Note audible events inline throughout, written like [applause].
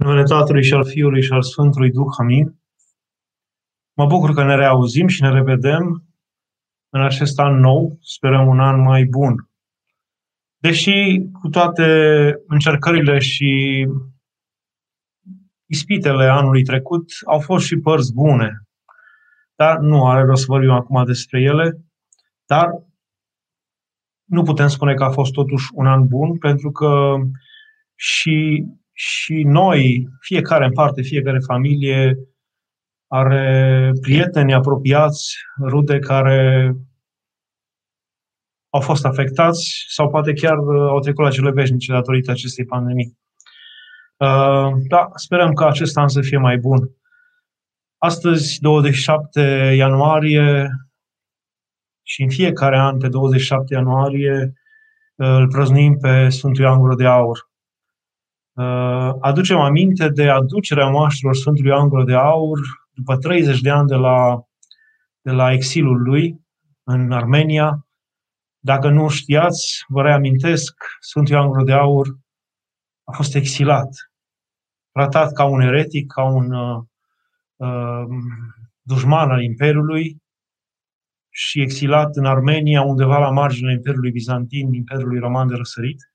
În numele Tatălui și al Fiului și al Sfântului Duh, amin. Mă bucur că ne reauzim și ne revedem în acest an nou, sperăm un an mai bun. Deși cu toate încercările și ispitele anului trecut au fost și părți bune, dar nu are rost să vorbim acum despre ele, dar nu putem spune că a fost totuși un an bun, pentru că și și noi, fiecare în parte, fiecare familie, are prieteni apropiați, rude care au fost afectați sau poate chiar uh, au trecut la cele veșnice datorită acestei pandemii. Uh, da, sperăm că acest an să fie mai bun. Astăzi, 27 ianuarie, și în fiecare an, pe 27 ianuarie, uh, îl prăznuim pe Sfântul Ioan Gură de Aur. Uh, aducem aminte de aducerea moaștelor Sfântului Anglo de Aur după 30 de ani de la, de la exilul lui în Armenia. Dacă nu știați, vă reamintesc, Sfântul Anglo de Aur a fost exilat, tratat ca un eretic, ca un uh, uh, dușman al Imperiului și exilat în Armenia, undeva la marginea Imperiului Bizantin, Imperiului Roman de Răsărit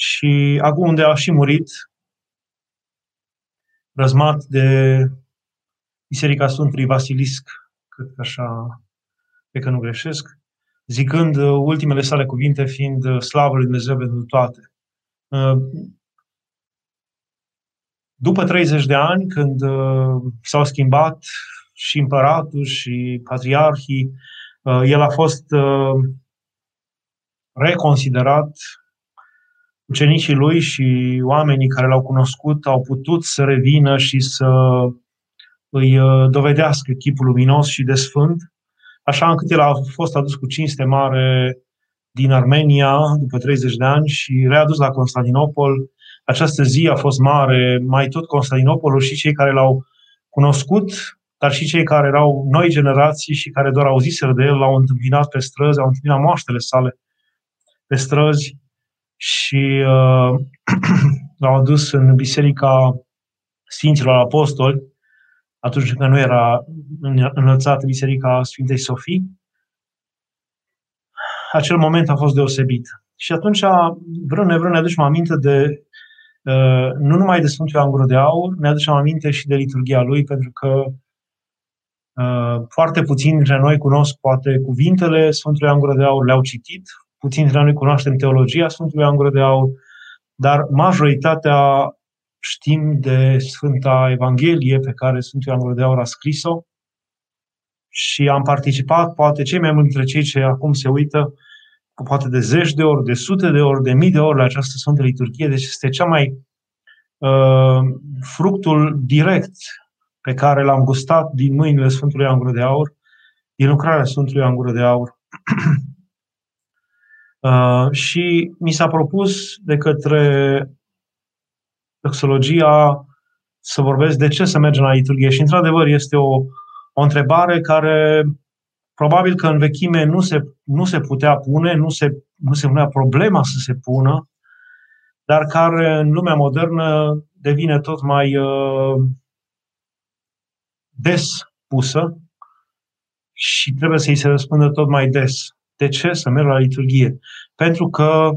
și acum unde a și murit, răzmat de Biserica Sfântului Vasilisc, cred că așa, pe că nu greșesc, zicând ultimele sale cuvinte fiind slavă lui Dumnezeu pentru toate. După 30 de ani, când s-au schimbat și împăratul și patriarhii, el a fost reconsiderat ucenicii lui și oamenii care l-au cunoscut au putut să revină și să îi uh, dovedească chipul luminos și de sfânt, așa încât el a fost adus cu cinste mare din Armenia după 30 de ani și readus la Constantinopol. Această zi a fost mare, mai tot Constantinopolul și cei care l-au cunoscut, dar și cei care erau noi generații și care doar auziseră de el, l-au întâmpinat pe străzi, au întâmpinat moaștele sale pe străzi și uh, [clears throat] l-au adus în Biserica Sfinților Apostoli, atunci când nu era înălțată Biserica Sfintei Sofii. Acel moment a fost deosebit. Și atunci, vrând nevrând, ne aducem aminte de uh, nu numai de Sfântul Ioan Gură de Aur, ne aducem aminte și de liturgia lui, pentru că uh, foarte puțini dintre noi cunosc poate cuvintele Sfântului Ioan Gură de Aur, le-au citit, puțin dintre noi cunoaștem teologia Sfântului Angură de Aur, dar majoritatea știm de Sfânta Evanghelie pe care Sfântul Angură de Aur a scris-o și am participat, poate cei mai mulți dintre cei ce acum se uită, poate de zeci de ori, de sute de ori, de mii de ori la această Sfântă Liturghie, deci este cea mai uh, fructul direct pe care l-am gustat din mâinile Sfântului Angură de Aur, din lucrarea Sfântului Angură de Aur. [clears throat] Uh, și mi s-a propus de către doxologia să vorbesc de ce să mergem la liturghie. Și, într-adevăr, este o, o întrebare care probabil că în vechime nu se, nu se putea pune, nu se, nu se punea problema să se pună, dar care în lumea modernă devine tot mai uh, des pusă și trebuie să-i se răspundă tot mai des. De ce să merg la liturghie? Pentru că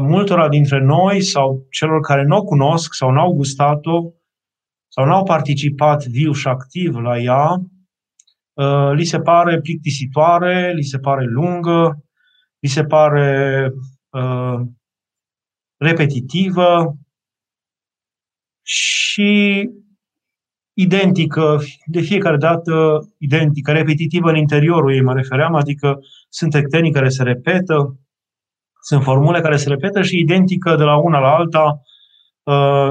multora dintre noi sau celor care nu o cunosc sau n-au gustat-o sau n-au participat viuș și activ la ea, li se pare plictisitoare, li se pare lungă, li se pare uh, repetitivă și identică, de fiecare dată identică, repetitivă în interiorul ei, mă refeream, adică sunt ectenii care se repetă, sunt formule care se repetă și identică de la una la alta, uh,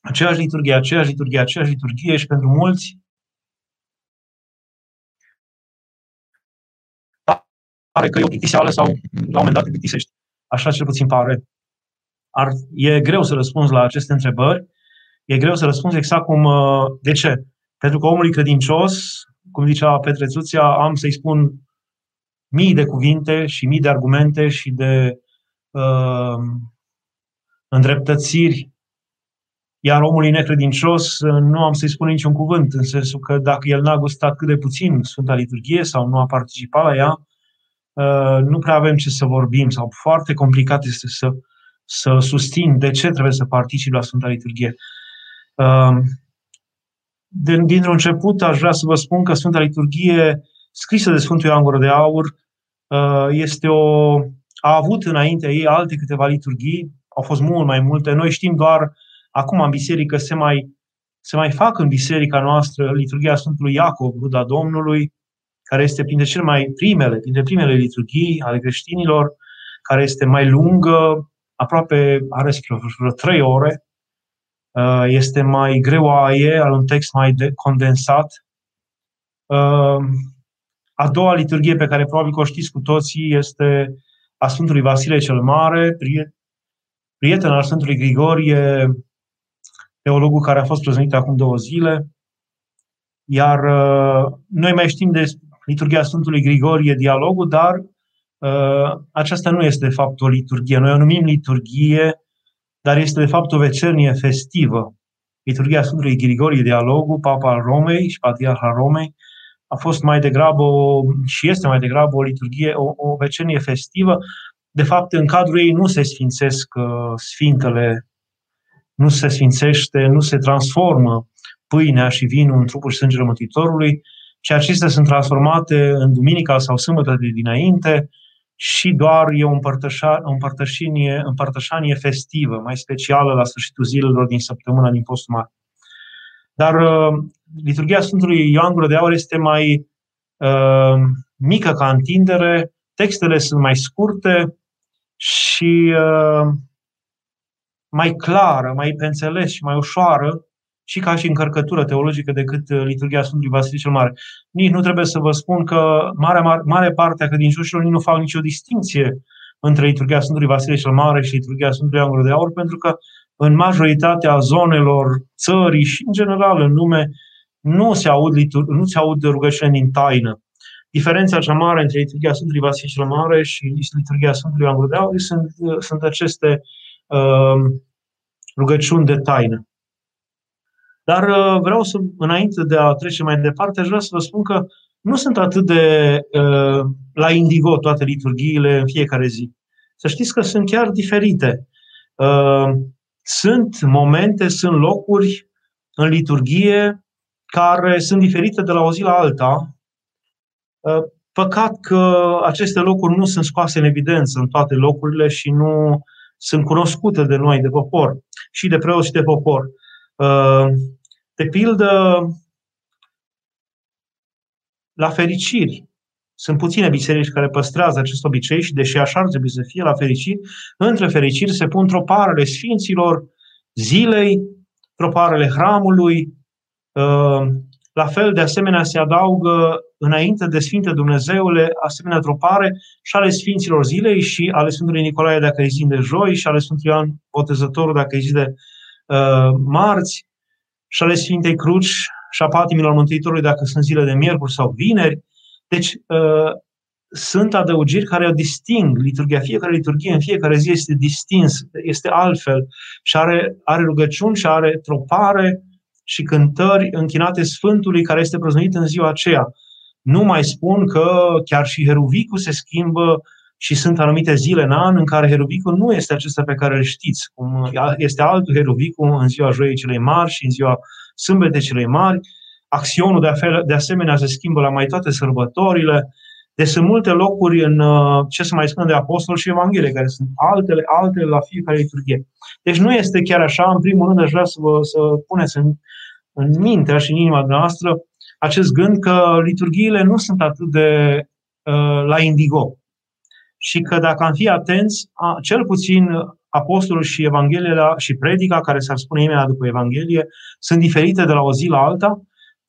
aceeași liturghie, aceeași liturghie, aceeași liturghie și pentru mulți pare că e o plictiseală sau la un moment dat te plictisești. Așa cel puțin pare. Ar, e greu să răspunzi la aceste întrebări e greu să răspunzi exact cum, uh, de ce. Pentru că omului credincios, cum zicea Petrețuția, am să-i spun mii de cuvinte și mii de argumente și de uh, îndreptățiri iar omului necredincios nu am să-i spun niciun cuvânt, în sensul că dacă el n-a gustat cât de puțin Sfânta Liturghie sau nu a participat la ea, nu prea avem ce să vorbim sau foarte complicat este să, să susțin de ce trebuie să particip la Sfânta Liturghie. Din, dintr-un început aș vrea să vă spun că Sfânta Liturghie, scrisă de Sfântul Ioan Gură de Aur, este o, a avut înainte ei alte câteva liturghii, au fost mult mai multe. Noi știm doar acum în biserică se mai, se mai fac în biserica noastră liturghia Sfântului Iacov, Ruda Domnului, care este printre cele mai primele, printre primele liturghii ale creștinilor, care este mai lungă, aproape are vreo trei ore, uh, este mai greoaie, are un text mai condensat. Uh, a doua liturghie pe care probabil că o știți cu toții este a Sfântului Vasile cel Mare, prieten al Sfântului Grigorie, teologul care a fost prezentat acum două zile. Iar uh, noi mai știm de liturgia Sfântului Grigorie, dialogul, dar uh, aceasta nu este de fapt o liturgie. Noi o numim liturgie, dar este de fapt o vecernie festivă. Liturgia Sfântului Grigorie, dialogul, papa al Romei și patriarh al Romei, a fost mai degrabă o, și este mai degrabă o liturgie, o, o vecernie festivă. De fapt, în cadrul ei nu se sfințesc uh, sfintele, nu se sfințește, nu se transformă pâinea și vinul în trupul și sângele Mântuitorului, ci acestea sunt transformate în duminica sau sâmbătă de dinainte și doar e o împărtășanie, împărtășanie festivă, mai specială la sfârșitul zilelor din săptămâna din postul mare. Dar uh, liturgia Sfântului Ioan Gură de Aur este mai uh, mică ca întindere, textele sunt mai scurte și uh, mai clară, mai pe înțeles și mai ușoară și ca și încărcătură teologică decât uh, liturgia Sfântului Vasile cel Mare. Nici nu trebuie să vă spun că mare, mare, mare parte a credincioșilor nu fac nicio distinție între liturgia Sfântului Vasile cel Mare și liturgia Sfântului Angro de Aur, pentru că în majoritatea zonelor țării și în general în lume nu se aud, litur- nu se aud rugăciune din taină. Diferența cea mare între liturgia Sfântului Vasile cel Mare și liturgia Sfântului Angro de Aur sunt, uh, sunt aceste uh, rugăciuni de taină. Dar uh, vreau să, înainte de a trece mai departe, aș vrea să vă spun că nu sunt atât de uh, la indigo toate liturghiile în fiecare zi. Să știți că sunt chiar diferite. Uh, sunt momente, sunt locuri în liturghie care sunt diferite de la o zi la alta. Păcat că aceste locuri nu sunt scoase în evidență în toate locurile și nu sunt cunoscute de noi, de popor, și de preoți și de popor. De pildă, la fericiri. Sunt puține biserici care păstrează acest obicei și, deși așa ar trebui să fie la fericiri, între fericiri se pun troparele sfinților zilei, troparele hramului. Uh, la fel, de asemenea, se adaugă înainte de Sfinte Dumnezeule asemenea tropare și ale Sfinților zilei și ale Sfântului Nicolae dacă e zi de joi și ale Sfântului Ioan Botezătorul dacă e zi de uh, marți și ale Sfintei Cruci și a patimilor Mântuitorului dacă sunt zile de miercuri sau vineri. Deci uh, sunt adăugiri care o disting liturgia. Fiecare liturgie în fiecare zi este distins, este altfel și are, are rugăciuni și are tropare și cântări închinate Sfântului care este prăznuit în ziua aceea. Nu mai spun că chiar și Heruvicul se schimbă și sunt anumite zile în an în care Heruvicul nu este acesta pe care îl știți, cum este altul Heruvicul în ziua Joiei celei mari și în ziua Sâmbetei celei mari. Acționul de, afel, de asemenea se schimbă la mai toate sărbătorile. Deci sunt multe locuri în uh, ce să mai spun de apostol și Evanghelie, care sunt altele, altele la fiecare liturghie. Deci nu este chiar așa. În primul rând aș vrea să vă să puneți în, în mintea și în inima noastră acest gând că liturghiile nu sunt atât de uh, la indigo și că dacă am fi atenți, cel puțin apostolul și Evanghelia și predica, care s-ar spune imediat după Evanghelie, sunt diferite de la o zi la alta,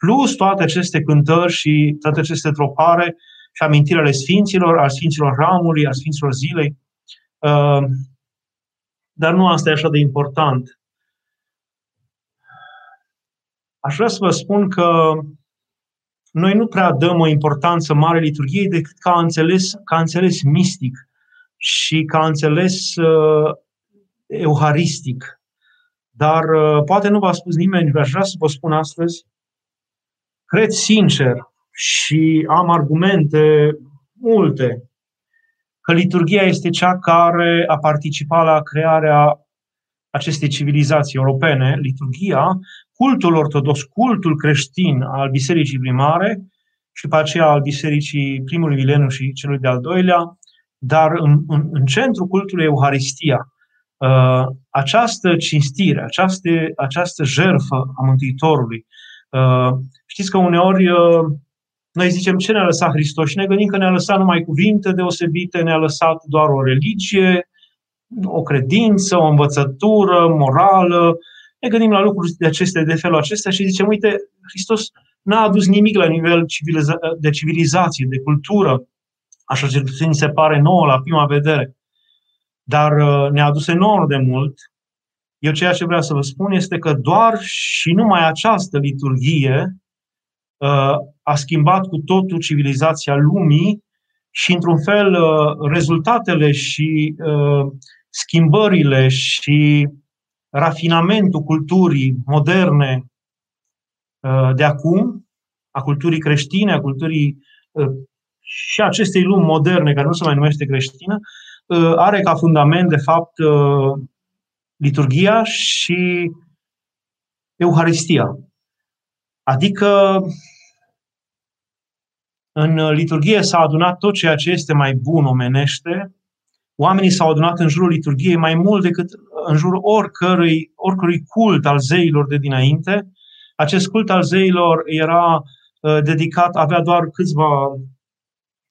plus toate aceste cântări și toate aceste tropare și amintirile ale Sfinților, al Sfinților Ramului, al Sfinților Zilei. Uh, dar nu asta e așa de important. Aș vrea să vă spun că noi nu prea dăm o importanță mare liturgiei decât ca înțeles, ca înțeles mistic și ca înțeles uh, euharistic. dar uh, poate nu v-a spus nimeni, aș vrea să vă spun astăzi, cred sincer și am argumente multe că liturgia este cea care a participat la crearea acestei civilizații europene. Liturgia, cultul ortodox, cultul creștin al bisericii primare și după aceea al bisericii primului mileniu și celui de-al doilea, dar în, în, în centrul cultului Euharistia. Uh, această cinstire, această, această jerfă a Mântuitorului. Uh, știți că uneori uh, noi zicem ce ne-a lăsat Hristos și ne gândim că ne-a lăsat numai cuvinte deosebite, ne-a lăsat doar o religie, o credință, o învățătură morală. Ne gândim la lucruri de acestea, de felul acesta și zicem, uite, Hristos n-a adus nimic la nivel civiliza- de civilizație, de cultură, așa ce ni se pare nouă la prima vedere. Dar uh, ne-a adus enorm de mult. Eu ceea ce vreau să vă spun este că doar și numai această liturghie uh, a schimbat cu totul civilizația lumii și, într-un fel, uh, rezultatele și schimbările și rafinamentul culturii moderne de acum, a culturii creștine, a culturii și acestei lumi moderne, care nu se mai numește creștină, uh, are ca fundament, de fapt, uh, liturgia și Euharistia. Adică în liturgie s-a adunat tot ceea ce este mai bun omenește, oamenii s-au adunat în jurul liturgiei mai mult decât în jurul oricărui, oricărui cult al zeilor de dinainte. Acest cult al zeilor era uh, dedicat, avea doar câțiva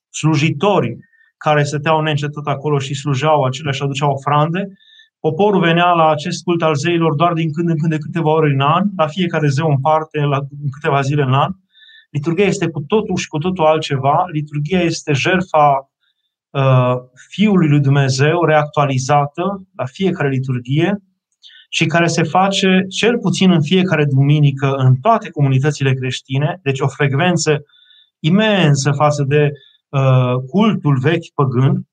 slujitori care stăteau neîncetat acolo și slujeau acelea și aduceau ofrande. Poporul venea la acest cult al zeilor doar din când în când de câteva ori în an, la fiecare zeu în parte, la câteva zile în an. Liturgia este cu totul și cu totul altceva. Liturgia este jertfa uh, Fiului lui Dumnezeu reactualizată la fiecare liturgie și care se face cel puțin în fiecare duminică în toate comunitățile creștine, deci o frecvență imensă față de Uh, cultul vechi păgân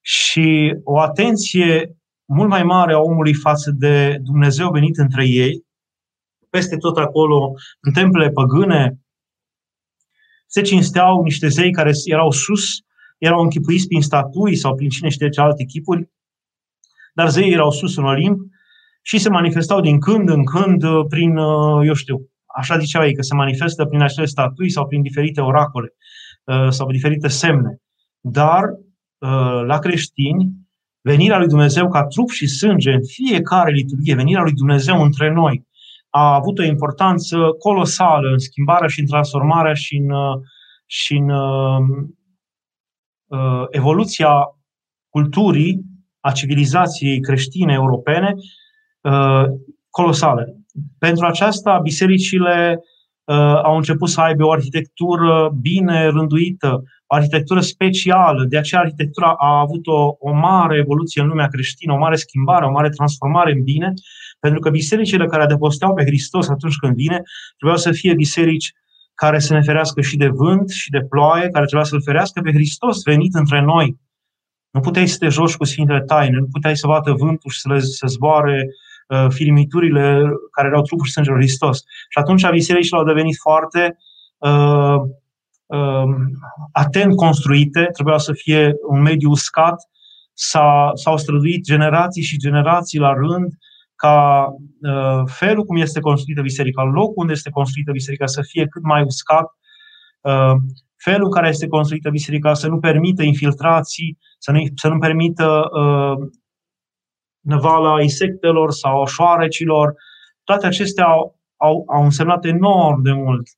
și o atenție mult mai mare a omului față de Dumnezeu venit între ei, peste tot acolo, în templele păgâne, se cinsteau niște zei care erau sus, erau închipuiți prin statui sau prin cine știe ce alte chipuri, dar zeii erau sus în Olimp și se manifestau din când în când prin, uh, eu știu, așa ziceau ei, că se manifestă prin acele statui sau prin diferite oracole. Uh, sau diferite semne. Dar uh, la creștini, venirea lui Dumnezeu ca trup și sânge în fiecare liturghie, venirea lui Dumnezeu între noi, a avut o importanță colosală în schimbarea și în transformarea și în, uh, și în uh, evoluția culturii, a civilizației creștine europene, uh, colosale. Pentru aceasta, bisericile Uh, au început să aibă o arhitectură bine rânduită, o arhitectură specială. De aceea arhitectura a avut o, o mare evoluție în lumea creștină, o mare schimbare, o mare transformare în bine, pentru că bisericile care adăposteau pe Hristos atunci când vine, trebuiau să fie biserici care să ne ferească și de vânt și de ploaie, care trebuia să-L ferească pe Hristos venit între noi. Nu puteai să te joci cu Sfintele Taine, nu puteai să bată vântul și să, le, să zboare Uh, filmiturile care erau trupul și sângele Hristos. Și atunci bisericile au devenit foarte uh, uh, atent construite, trebuia să fie un mediu uscat, s-a, s-au străduit generații și generații la rând ca uh, felul cum este construită biserica, locul unde este construită biserica să fie cât mai uscat, uh, felul în care este construită biserica să nu permită infiltrații, să nu, să nu permită uh, năvala insectelor sau șoarecilor, toate acestea au, au, au însemnat enorm de mult.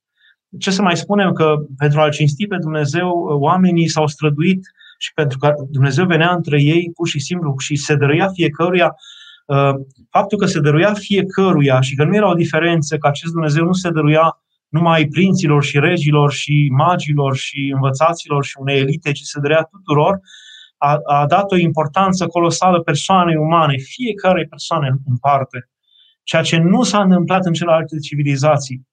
Ce să mai spunem că pentru a-L cinsti pe Dumnezeu, oamenii s-au străduit și pentru că Dumnezeu venea între ei pur și simplu și se dăruia fiecăruia, uh, faptul că se dăruia fiecăruia și că nu era o diferență, că acest Dumnezeu nu se dăruia numai prinților și regilor și magilor și învățaților și unei elite, ci se dăruia tuturor, a, a dat o importanță colosală persoanei umane, fiecare persoană în parte, ceea ce nu s-a întâmplat în celelalte civilizații.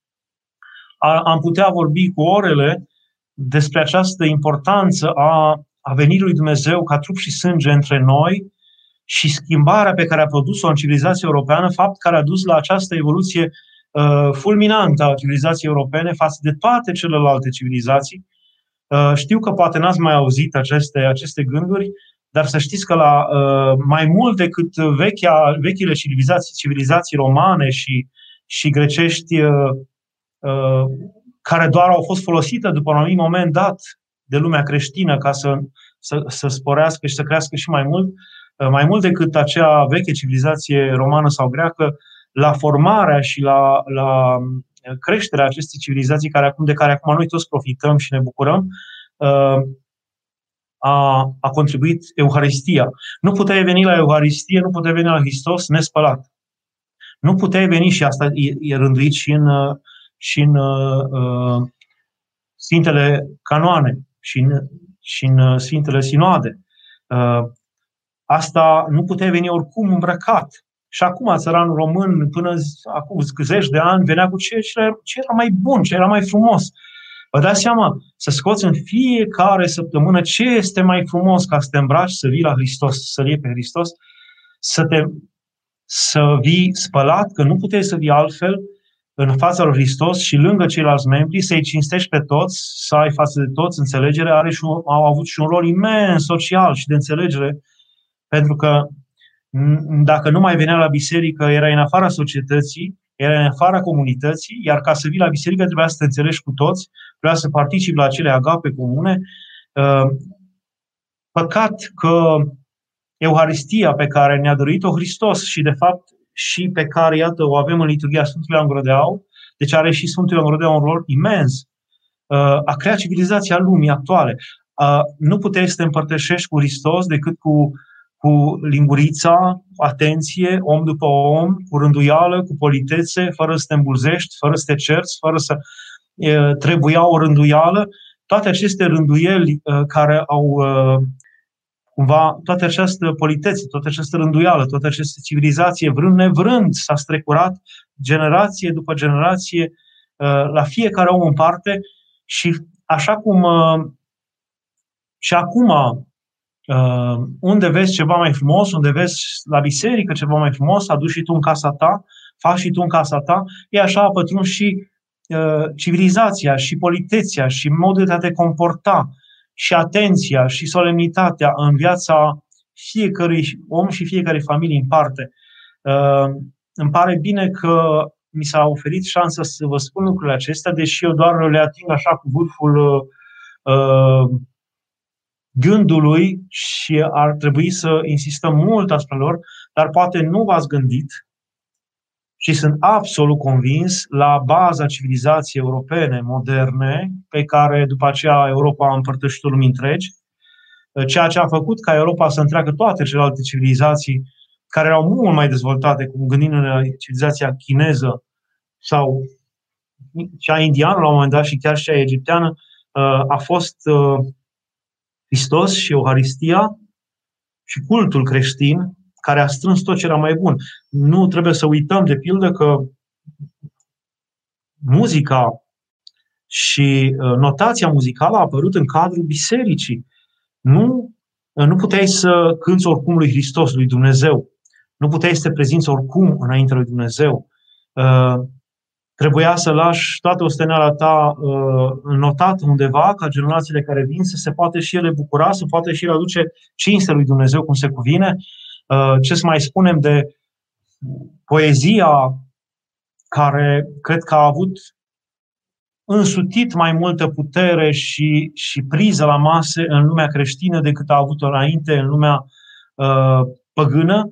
A, am putea vorbi cu orele despre această importanță a, a venirii lui Dumnezeu ca trup și sânge între noi și schimbarea pe care a produs-o în civilizația europeană, fapt care a dus la această evoluție uh, fulminantă a civilizației europene față de toate celelalte civilizații. Uh, știu că poate n-ați mai auzit aceste, aceste gânduri, dar să știți că la uh, mai mult decât vechea, vechile civilizații, civilizații romane și, și grecești, uh, uh, care doar au fost folosite după un anumit moment dat de lumea creștină ca să, să, să sporească și să crească și mai mult, uh, mai mult decât acea veche civilizație romană sau greacă, la formarea și la, la creșterea acestei civilizații care acum, de care acum noi toți profităm și ne bucurăm, uh, a, a contribuit Euharistia. Nu puteai veni la Euharistie, nu puteai veni la Hristos nespălat. Nu puteai veni și asta e, e rânduit și în, și în uh, Sfintele Canoane și în, și în Sfintele Sinoade. Uh, asta nu puteai veni oricum îmbrăcat. Și acum țăranul român, până acum zeci de ani, venea cu ce, ce era mai bun, ce era mai frumos. Vă dați seama, să scoți în fiecare săptămână ce este mai frumos ca să te îmbraci, să vii la Hristos, să-L iei pe Hristos, să, te, să vii spălat, că nu puteai să vii altfel în fața lui Hristos și lângă ceilalți membri, să-i cinstești pe toți, să ai față de toți înțelegere, are și un, au avut și un rol imens social și de înțelegere, pentru că dacă nu mai venea la biserică, era în afara societății, era în afara comunității, iar ca să vii la biserică trebuia să te înțelegi cu toți, trebuia să participi la acele agape comune. Uh, păcat că Euharistia pe care ne-a dorit-o Hristos și, de fapt, și pe care, iată, o avem în liturgia Sfântului Angro deci are și Sfântul Angro un rol imens, uh, a creat civilizația lumii actuale. Uh, nu puteai să te împărtășești cu Hristos decât cu cu lingurița, atenție, om după om, cu rânduială, cu politețe, fără să te îmbulzești, fără să te cerți, fără să e, trebuia o rânduială. Toate aceste rânduieli e, care au e, cumva, toată această politețe, toată această rânduială, toată această civilizație, vrând nevrând, s-a strecurat generație după generație la fiecare om în parte și așa cum și acum Uh, unde vezi ceva mai frumos, unde vezi la biserică ceva mai frumos, aduci și tu în casa ta, faci și tu în casa ta, e așa a pătruns și uh, civilizația, și politeția, și modul de a te comporta, și atenția, și solemnitatea în viața fiecărui om și fiecare familie în parte. Uh, îmi pare bine că mi s-a oferit șansa să vă spun lucrurile acestea, deși eu doar le ating așa cu vârful uh, gândului și ar trebui să insistăm mult asupra lor, dar poate nu v-ați gândit și sunt absolut convins la baza civilizației europene moderne, pe care după aceea Europa a împărtășit-o lumii întregi, ceea ce a făcut ca Europa să întreacă toate celelalte civilizații care erau mult mai dezvoltate, cum gândim la civilizația chineză sau cea indiană la un moment dat și chiar și cea egipteană, a fost Hristos și Euharistia și cultul creștin, care a strâns tot ce era mai bun. Nu trebuie să uităm, de pildă, că muzica și uh, notația muzicală a apărut în cadrul bisericii. Nu, uh, nu puteai să cânți oricum lui Hristos, lui Dumnezeu. Nu puteai să te prezinți oricum înainte lui Dumnezeu. Uh, Trebuia să lași toată osteneala ta uh, notat undeva, ca generațiile care vin să se poate și ele bucura, să poate și ele aduce cinste lui Dumnezeu cum se cuvine. Uh, ce să mai spunem de poezia care cred că a avut însutit mai multă putere și, și priză la mase în lumea creștină decât a avut-o înainte în lumea uh, păgână,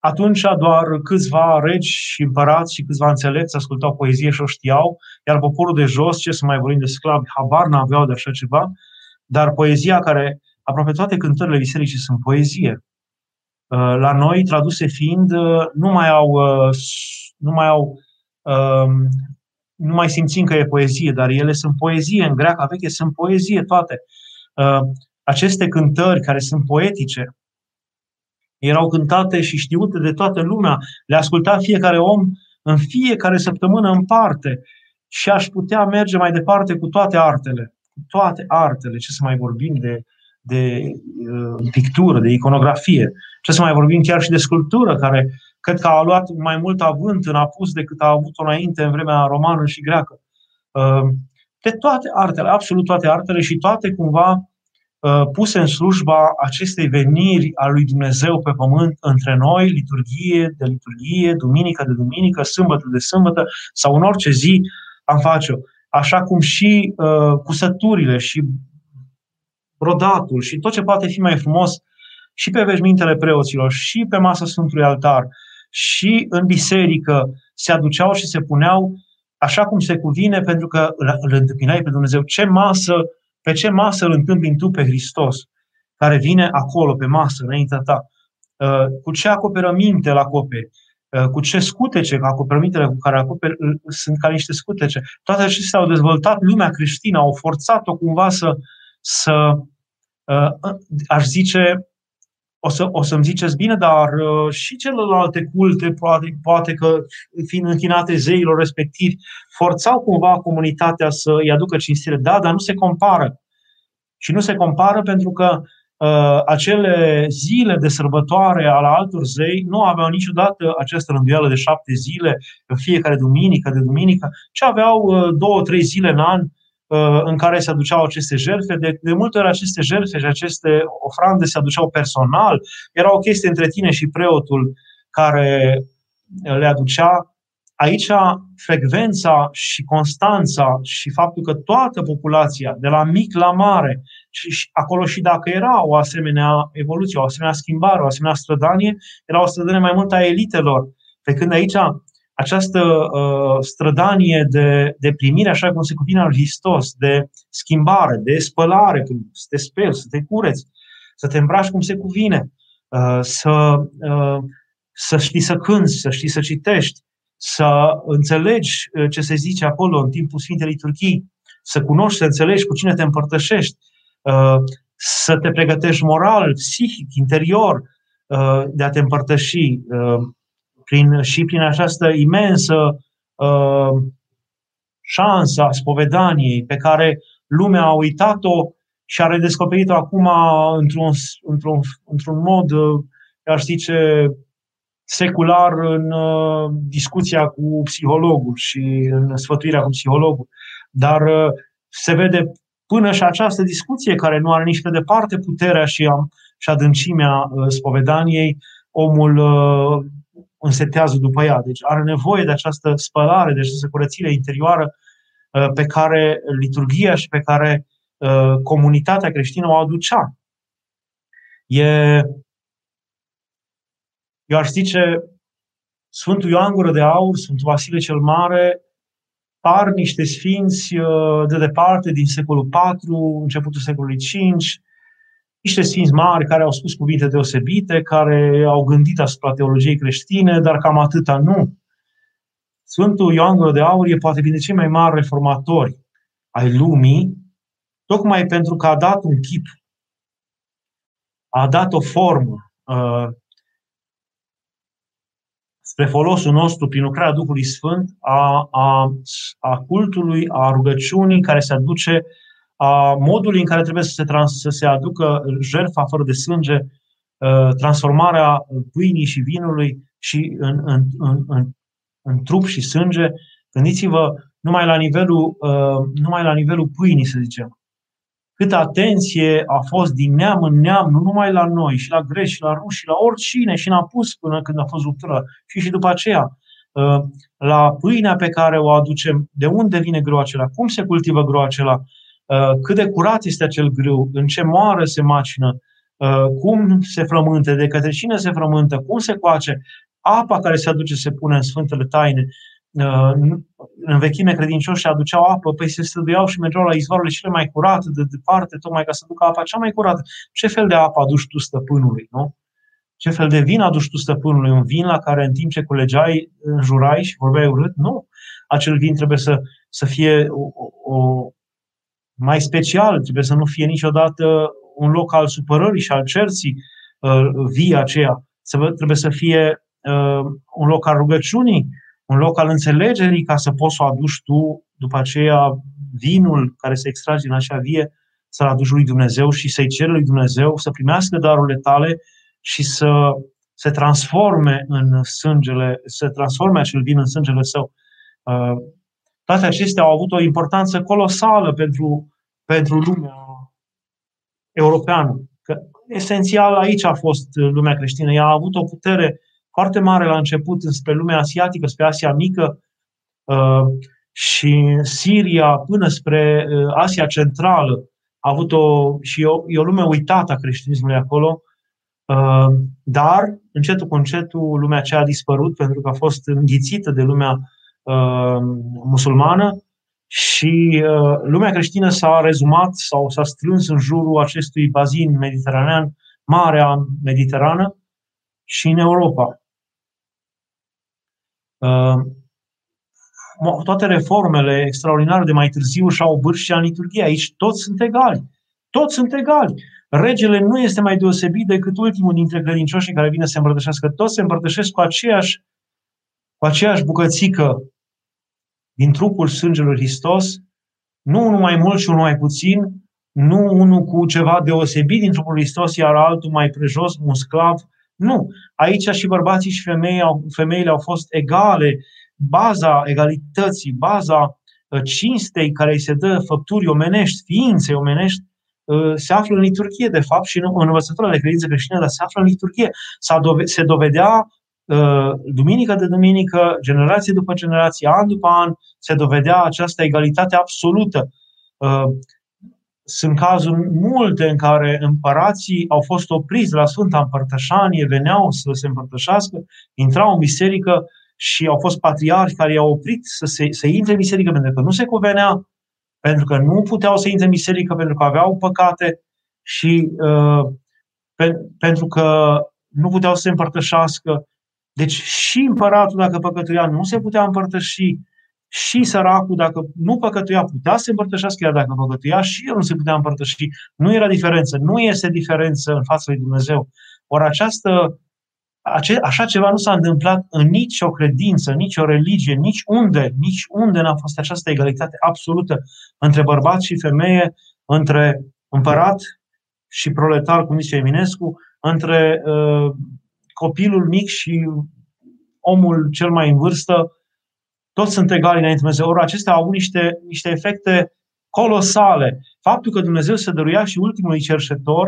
atunci doar câțiva regi și împărați și câțiva înțelepți ascultau poezie și o știau, iar poporul de jos, ce să mai vorbim de sclavi, habar n-aveau de așa ceva, dar poezia care, aproape toate cântările bisericii sunt poezie. Uh, la noi, traduse fiind, uh, nu mai au, uh, nu mai au um, nu mai simțim că e poezie, dar ele sunt poezie, în greaca veche sunt poezie toate. Aceste cântări care sunt poetice, erau cântate și știute de toată lumea, le asculta fiecare om în fiecare săptămână în parte și aș putea merge mai departe cu toate artele, cu toate artele, ce să mai vorbim de, de uh, pictură, de iconografie. Ce să mai vorbim chiar și de sculptură, care cred că a luat mai mult avânt în apus decât a avut înainte în vremea romană și greacă. Uh, de toate artele, absolut toate artele și toate cumva uh, puse în slujba acestei veniri a lui Dumnezeu pe pământ între noi, liturghie de liturghie, duminică de duminică, sâmbătă de sâmbătă sau în orice zi am face-o. Așa cum și uh, cusăturile și brodatul și tot ce poate fi mai frumos și pe veșmintele preoților, și pe masa Sfântului Altar, și în biserică se aduceau și se puneau așa cum se cuvine, pentru că îl întâmpinai pe Dumnezeu. Ce masă, pe ce masă îl întâmpini tu pe Hristos, care vine acolo, pe masă, înaintea ta? Uh, cu ce acoperăminte la acoperi? Uh, cu ce scutece, acoperămintele cu care acoperi sunt ca niște scutece. Toate acestea au dezvoltat lumea creștină, au forțat-o cumva să, să uh, aș zice, o, să, o să-mi ziceți bine, dar uh, și celelalte culte, poate, poate că fiind închinate zeilor respectivi, forțau cumva comunitatea să îi aducă cinstire. Da, dar nu se compară. Și nu se compară pentru că uh, acele zile de sărbătoare ale altor zei nu aveau niciodată această rânduială de șapte zile, fiecare duminică de duminică, ci aveau uh, două, trei zile în an Uh, în care se aduceau aceste jertfe. De, de multe ori aceste jertfe și aceste ofrande se aduceau personal. Era o chestie între tine și preotul care le aducea. Aici frecvența și constanța și faptul că toată populația, de la mic la mare, și acolo și dacă era o asemenea evoluție, o asemenea schimbare, o asemenea strădanie, era o strădanie mai mult a elitelor. Pe când aici această uh, strădanie de, de primire, așa cum se cuvine al Hristos, de schimbare, de spălare, să te speli, să te cureți, să te îmbraci cum se cuvine, uh, să, uh, să știi să cânți, să știi să citești, să înțelegi uh, ce se zice acolo în timpul Sfintei Liturghii, să cunoști, să înțelegi cu cine te împărtășești, uh, să te pregătești moral, psihic, interior, uh, de a te împărtăși prin, și prin această imensă uh, șansă a spovedaniei pe care lumea a uitat-o și a redescoperit-o acum într-un, într-un, într-un mod, uh, aș zice, secular în uh, discuția cu psihologul și în sfătuirea cu psihologul. Dar uh, se vede până și această discuție, care nu are nici pe departe puterea și, am, și adâncimea uh, spovedaniei, omul uh, însetează după ea. Deci are nevoie de această spălare, de această curățire interioară uh, pe care liturgia și pe care uh, comunitatea creștină o aducea. E, eu aș zice, Sfântul Ioan Gură de Aur, Sfântul Vasile cel Mare, par niște sfinți uh, de departe din secolul IV, începutul secolului V, niște sfinți mari care au spus cuvinte deosebite, care au gândit asupra teologiei creștine, dar cam atâta nu. Sfântul Ioan Gură de Aur e poate dintre cei mai mari reformatori ai lumii, tocmai pentru că a dat un chip, a dat o formă uh, spre folosul nostru prin lucrarea Duhului Sfânt a, a, a cultului, a rugăciunii care se aduce uh, a modului în care trebuie să se, trans, să se aducă jertfa fără de sânge, transformarea pâinii și vinului și în, în, în, în, în trup și sânge. Gândiți-vă numai la nivelul, numai la nivelul pâinii, să zicem. Câtă atenție a fost din neam în neam, nu numai la noi, și la greci, și la ruși, și la oricine, și n-a pus până când a fost ruptură, și și după aceea, la pâinea pe care o aducem, de unde vine grâu acela, cum se cultivă grâu acela, Uh, cât de curat este acel grâu, în ce moară se macină, uh, cum se frământă, de către cine se frământă, cum se coace, apa care se aduce se pune în Sfântele Taine. Uh, în vechime credincioși aduceau apă, păi se străduiau și mergeau la izvoarele cele mai curate de departe, tocmai ca să ducă apa cea mai curată. Ce fel de apă aduci tu stăpânului, nu? Ce fel de vin aduci tu stăpânului? Un vin la care în timp ce culegeai, înjurai și vorbeai urât? Nu. Acel vin trebuie să, să fie o, o, mai special, trebuie să nu fie niciodată un loc al supărării și al cerții uh, vii aceea. Trebuie să fie uh, un loc al rugăciunii, un loc al înțelegerii ca să poți să o aduci tu după aceea vinul care se extrage din acea vie să-l aduci lui Dumnezeu și să-i ceri lui Dumnezeu să primească darurile tale și să se transforme în sângele, să transforme acel vin în sângele său. Uh, toate acestea au avut o importanță colosală pentru, pentru lumea europeană. Că esențial aici a fost lumea creștină. Ea a avut o putere foarte mare la început spre lumea asiatică, spre Asia Mică uh, și Siria până spre uh, Asia Centrală. A avut o, și o, e o lume uitată a creștinismului acolo, uh, dar încetul cu încetul lumea aceea a dispărut pentru că a fost înghițită de lumea musulmană și lumea creștină s-a rezumat sau s-a strâns în jurul acestui bazin mediteranean, Marea Mediterană și în Europa. Ehm, toate reformele extraordinare de mai târziu și-au vârșit în liturghie. Aici toți sunt egali. Toți sunt egali. Regele nu este mai deosebit decât ultimul dintre credincioșii care vine să se împărtășească. Toți se împărtășesc cu aceeași, cu aceeași bucățică din trupul sângelui Hristos, nu unul mai mult și unul mai puțin, nu unul cu ceva deosebit din trupul Hristos, iar altul mai prejos, un sclav, nu. Aici și bărbații și femei au, femeile au fost egale. Baza egalității, baza uh, cinstei care îi se dă făpturi omenești, ființe omenești, uh, se află în liturghie, de fapt, și în învățătura de credință creștină, dar se află în liturghie. Se dovedea uh, duminică de duminică, generație după generație, an după an, se dovedea această egalitate absolută sunt cazuri multe în care împărații au fost opriți la Sfânta Împărtășanie, veneau să se împărtășească, intrau în biserică și au fost patriarhi care i-au oprit să, se, să intre în biserică pentru că nu se cuvenea, pentru că nu puteau să intre în biserică, pentru că aveau păcate și uh, pe, pentru că nu puteau să se împărtășească. Deci și împăratul, dacă păcătuia, nu se putea împărtăși și săracul, dacă nu păcătuia, putea să se împărtășească, iar dacă păcătuia, și el nu se putea împărtăși. Nu era diferență. Nu este diferență în fața lui Dumnezeu. Ori această, ace, așa ceva nu s-a întâmplat în nicio credință, nicio religie, nici unde, nici unde n-a fost această egalitate absolută între bărbat și femeie, între împărat și proletar, cum zice Eminescu, între uh, copilul mic și omul cel mai în vârstă, toți sunt egali înainte Dumnezeu. Ori acestea au niște, niște efecte colosale. Faptul că Dumnezeu se dăruia și ultimului cerșetor,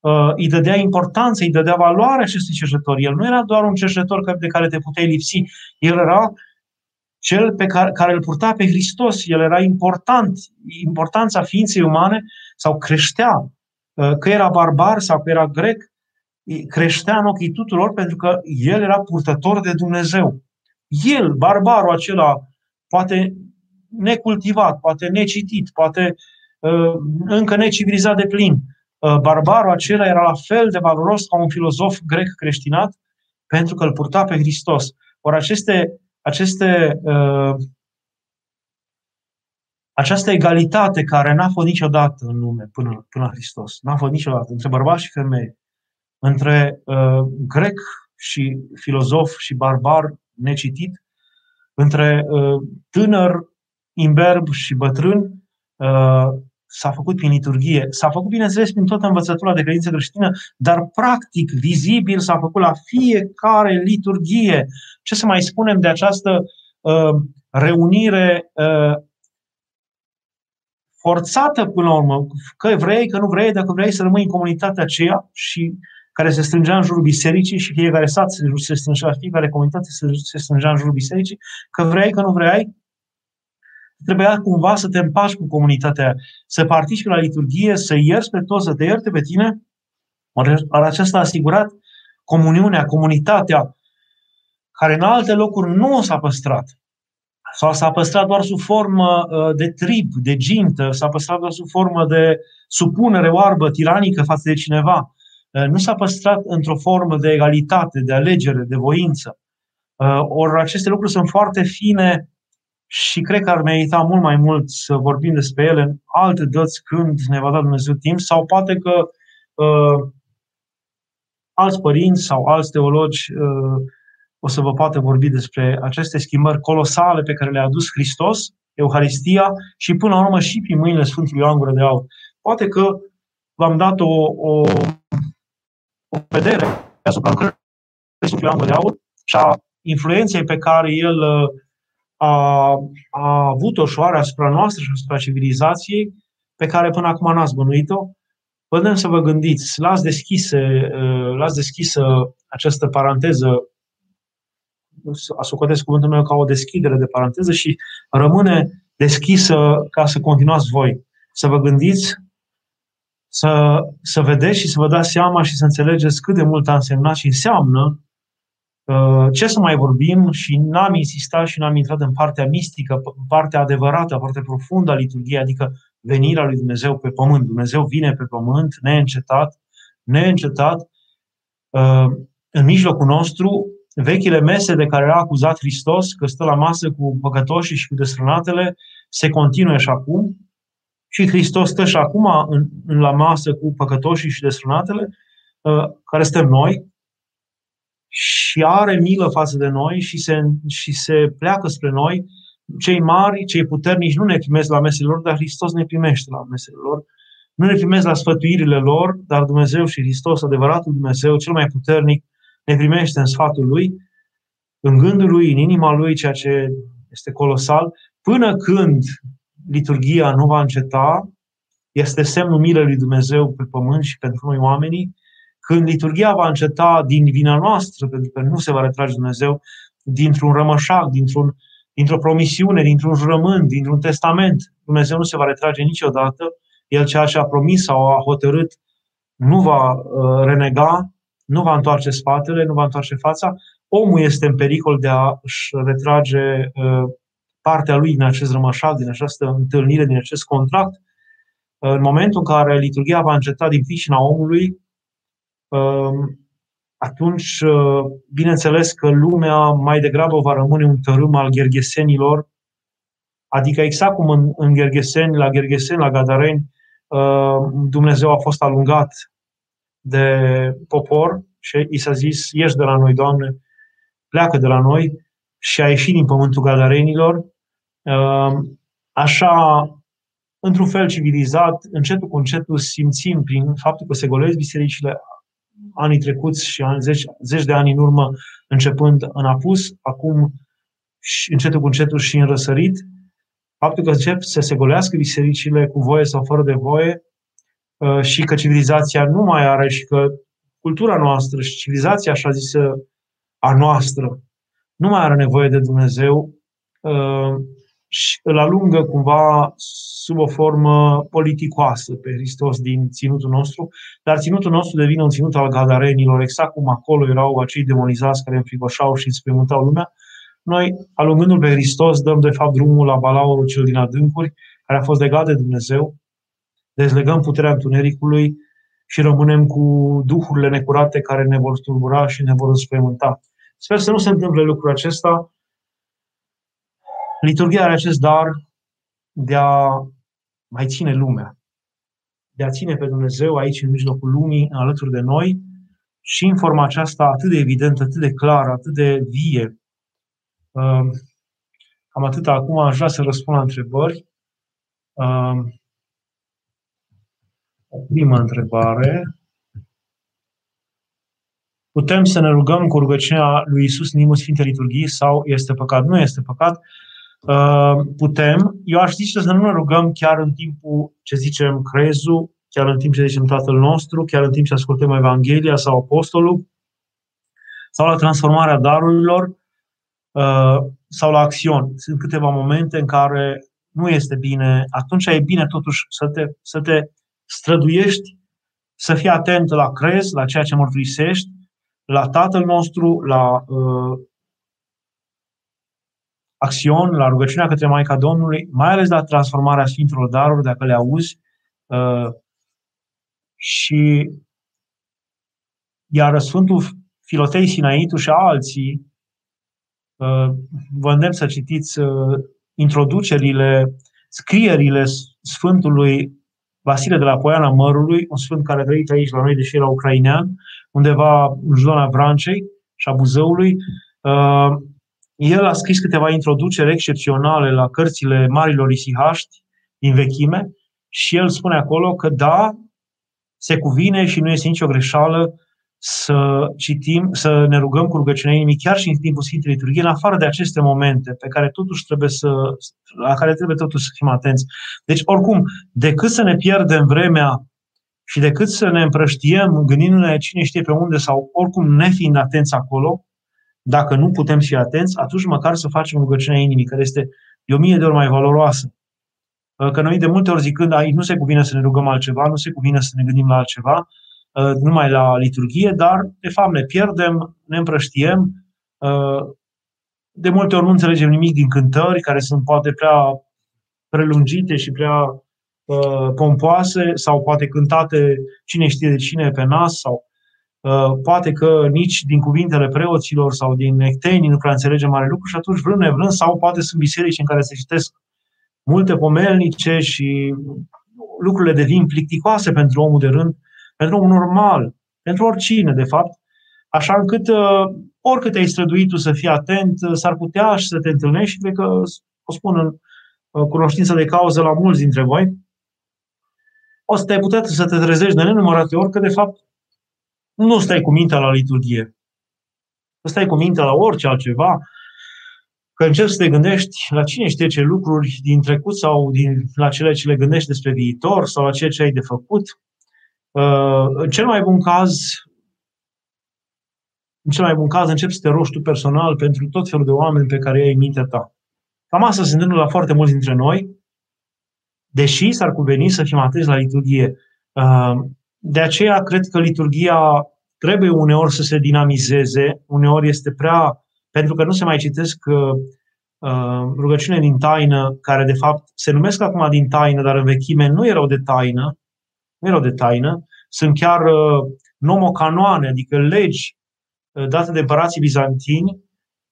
uh, îi dădea importanță, îi dădea valoare acestui cerșetor. El nu era doar un cerșetor de care te puteai lipsi, el era cel pe care, care îl purta pe Hristos. El era important. Importanța ființei umane sau creștea, uh, că era barbar sau că era grec, creștea în ochii tuturor pentru că el era purtător de Dumnezeu. El, barbarul acela, poate necultivat, poate necitit, poate uh, încă necivilizat de plin, uh, barbarul acela era la fel de valoros ca un filozof grec creștinat pentru că îl purta pe Hristos. Ori aceste, aceste uh, această egalitate care n-a fost niciodată în lume până, până la Hristos, n-a fost niciodată între bărbați și femei, între uh, grec și filozof și barbar necitit, între uh, tânăr, imberb și bătrân, uh, s-a făcut prin liturghie. S-a făcut, bineînțeles, prin toată învățătura de credință creștină, dar practic, vizibil, s-a făcut la fiecare liturghie. Ce să mai spunem de această uh, reunire uh, forțată până la urmă, că vrei, că nu vrei, dacă vrei să rămâi în comunitatea aceea și care se strângea în jurul bisericii și fiecare sat se strângea, fiecare comunitate se strângea în jurul bisericii, că vrei, că nu vrei, trebuia cumva să te împaci cu comunitatea să participi la liturghie, să ierți pe toți, să te ierte pe tine. Ori aceasta a asigurat comuniunea, comunitatea, care în alte locuri nu s-a păstrat. Sau s-a păstrat doar sub formă uh, de trib, de gintă, s-a păstrat doar sub formă de supunere oarbă, tiranică față de cineva. Uh, nu s-a păstrat într-o formă de egalitate, de alegere, de voință. Uh, ori aceste lucruri sunt foarte fine și cred că ar merita mult mai mult să vorbim despre ele în alte dăți când ne va da Dumnezeu timp sau poate că uh, alți părinți sau alți teologi uh, o să vă poată vorbi despre aceste schimbări colosale pe care le-a adus Hristos, Euharistia și până la urmă și prin mâinile Sfântului Ioan Gură de Aur. poate că v-am dat o, o, o vedere asupra lucrării sufletului de aur și a influenței pe care el uh, a, a avut-o și asupra noastră și asupra civilizației, pe care până acum n-ați bănuit-o. Vă dăm să vă gândiți, las deschise, uh, las deschisă această paranteză, asocotesc cuvântul meu ca o deschidere de paranteză și rămâne deschisă ca să continuați voi. Să vă gândiți, să, să vedeți și să vă dați seama și să înțelegeți cât de mult a însemnat și înseamnă Uh, ce să mai vorbim și n-am insistat și n-am intrat în partea mistică, partea adevărată, partea profundă a liturgiei, adică venirea lui Dumnezeu pe pământ. Dumnezeu vine pe pământ, neîncetat, neîncetat, uh, în mijlocul nostru, vechile mese de care a acuzat Hristos, că stă la masă cu păcătoșii și cu destrănatele, se continuă și acum. Și Hristos stă și acum în, în la masă cu păcătoșii și destrănatele, uh, care suntem noi, și are milă față de noi și se, și se pleacă spre noi. Cei mari, cei puternici nu ne primesc la mesele lor, dar Hristos ne primește la mesele lor. Nu ne primesc la sfătuirile lor, dar Dumnezeu și Hristos, adevăratul Dumnezeu, cel mai puternic, ne primește în sfatul Lui, în gândul Lui, în inima Lui, ceea ce este colosal, până când liturgia nu va înceta, este semnul milei lui Dumnezeu pe pământ și pentru noi oamenii, când liturgia va înceta din vina noastră, pentru că nu se va retrage Dumnezeu, dintr-un rămășac, dintr-un, dintr-o promisiune, dintr-un jurământ, dintr-un testament, Dumnezeu nu se va retrage niciodată. El ceea ce a promis sau a hotărât nu va uh, renega, nu va întoarce spatele, nu va întoarce fața. Omul este în pericol de a-și retrage uh, partea lui din acest rămășac, din această întâlnire, din acest contract. În momentul în care liturgia va înceta din pricina omului, Ehm, atunci, uh, bineînțeles că lumea mai degrabă va rămâne un tărâm al gherghesenilor, adică exact cum în, în Ghergheseni, la Ghergheseni, la Gadareni, ehm, Dumnezeu a fost alungat de popor și i s-a zis, ieși de la noi, Doamne, pleacă de la noi și a ieșit din pământul Gadarenilor. Ehm, așa, într-un fel civilizat, încetul cu încetul simțim prin faptul că se golesc bisericile, anii trecuți și ani, zeci, zeci de ani în urmă, începând în apus, acum și încetul cu încetul și în răsărit, faptul că încep să se golească bisericile cu voie sau fără de voie uh, și că civilizația nu mai are și că cultura noastră și civilizația, așa zisă, a noastră, nu mai are nevoie de Dumnezeu, uh, și îl alungă cumva sub o formă politicoasă pe Hristos din ținutul nostru, dar ținutul nostru devine un ținut al gadarenilor, exact cum acolo erau acei demonizați care înfricoșau și înspăimântau lumea. Noi, alungându-L pe Hristos, dăm de fapt drumul la balaurul cel din adâncuri, care a fost legat de Dumnezeu, dezlegăm puterea întunericului și rămânem cu duhurile necurate care ne vor tulbura și ne vor înspăimânta. Sper să nu se întâmple lucrul acesta, Liturgia are acest dar de a mai ține lumea, de a ține pe Dumnezeu aici în mijlocul lumii, alături de noi și în forma aceasta atât de evidentă, atât de clară, atât de vie. Um, cam atât acum aș vrea să răspund la întrebări. Um, o primă întrebare. Putem să ne rugăm cu rugăciunea lui Isus în Sfinte Liturghii sau este păcat? Nu este păcat. Uh, putem. Eu aș zice să nu ne rugăm chiar în timpul ce zicem crezul, chiar în timp ce zicem Tatăl nostru, chiar în timp ce ascultăm Evanghelia sau Apostolul, sau la transformarea darurilor, uh, sau la acțiuni. Sunt câteva momente în care nu este bine, atunci e bine totuși să te, să te străduiești, să fii atent la crez, la ceea ce mărturisești, la Tatăl nostru, la uh, acțiuni, la rugăciunea către Maica Domnului, mai ales la transformarea Sfintelor Daruri, dacă le auzi, uh, și iar Sfântul Filotei Sinaitu și alții, uh, vă îndemn să citiți uh, introducerile, scrierile Sfântului Vasile de la Poiana Mărului, un sfânt care a trăit aici la noi, deși era ucrainean, undeva în zona Vrancei și a Buzăului, uh, el a scris câteva introduceri excepționale la cărțile marilor isihaști din vechime și el spune acolo că da, se cuvine și nu este nicio greșeală să citim, să ne rugăm cu rugăciunea inimii, chiar și în timpul Sfintei Liturghii, în afară de aceste momente pe care totuși trebuie să, la care trebuie totuși să fim atenți. Deci, oricum, decât să ne pierdem vremea și decât să ne împrăștiem gândindu-ne cine știe pe unde sau oricum nefiind atenți acolo, dacă nu putem fi atenți, atunci măcar să facem rugăciunea inimii, care este de o mie de ori mai valoroasă. Că noi de multe ori zicând, aici nu se cuvine să ne rugăm altceva, nu se cuvine să ne gândim la altceva, Uh, numai la liturghie, dar de fapt ne pierdem, ne împrăștiem. Uh, de multe ori nu înțelegem nimic din cântări, care sunt poate prea prelungite și prea uh, pompoase sau poate cântate cine știe de cine pe nas sau poate că nici din cuvintele preoților sau din ectenii nu prea înțelegem mare lucru și atunci vrând nevrând sau poate sunt biserici în care se citesc multe pomelnice și lucrurile devin plicticoase pentru omul de rând pentru un normal, pentru oricine, de fapt, așa încât uh, oricât ai străduit tu să fii atent, uh, s-ar putea și să te întâlnești și cred că o spun în uh, cunoștință de cauză la mulți dintre voi, o să te putea să te trezești de nenumărate ori că, de fapt, nu stai cu mintea la liturghie. Stai cu mintea la orice altceva, că începi să te gândești la cine știe ce lucruri din trecut sau din, la cele ce le gândești despre viitor sau la ceea ce ai de făcut Uh, în cel mai bun caz, în cel mai bun caz, începi să te rogi tu personal pentru tot felul de oameni pe care ai în mintea ta. Cam asta se întâmplă la foarte mulți dintre noi, deși s-ar cuveni să fim atenți la liturghie. Uh, de aceea cred că liturghia trebuie uneori să se dinamizeze, uneori este prea, pentru că nu se mai citesc uh, rugăciune din taină, care de fapt se numesc acum din taină, dar în vechime nu erau de taină, nu erau de taină, sunt chiar uh, nomocanoane, adică legi uh, date de împărații bizantini,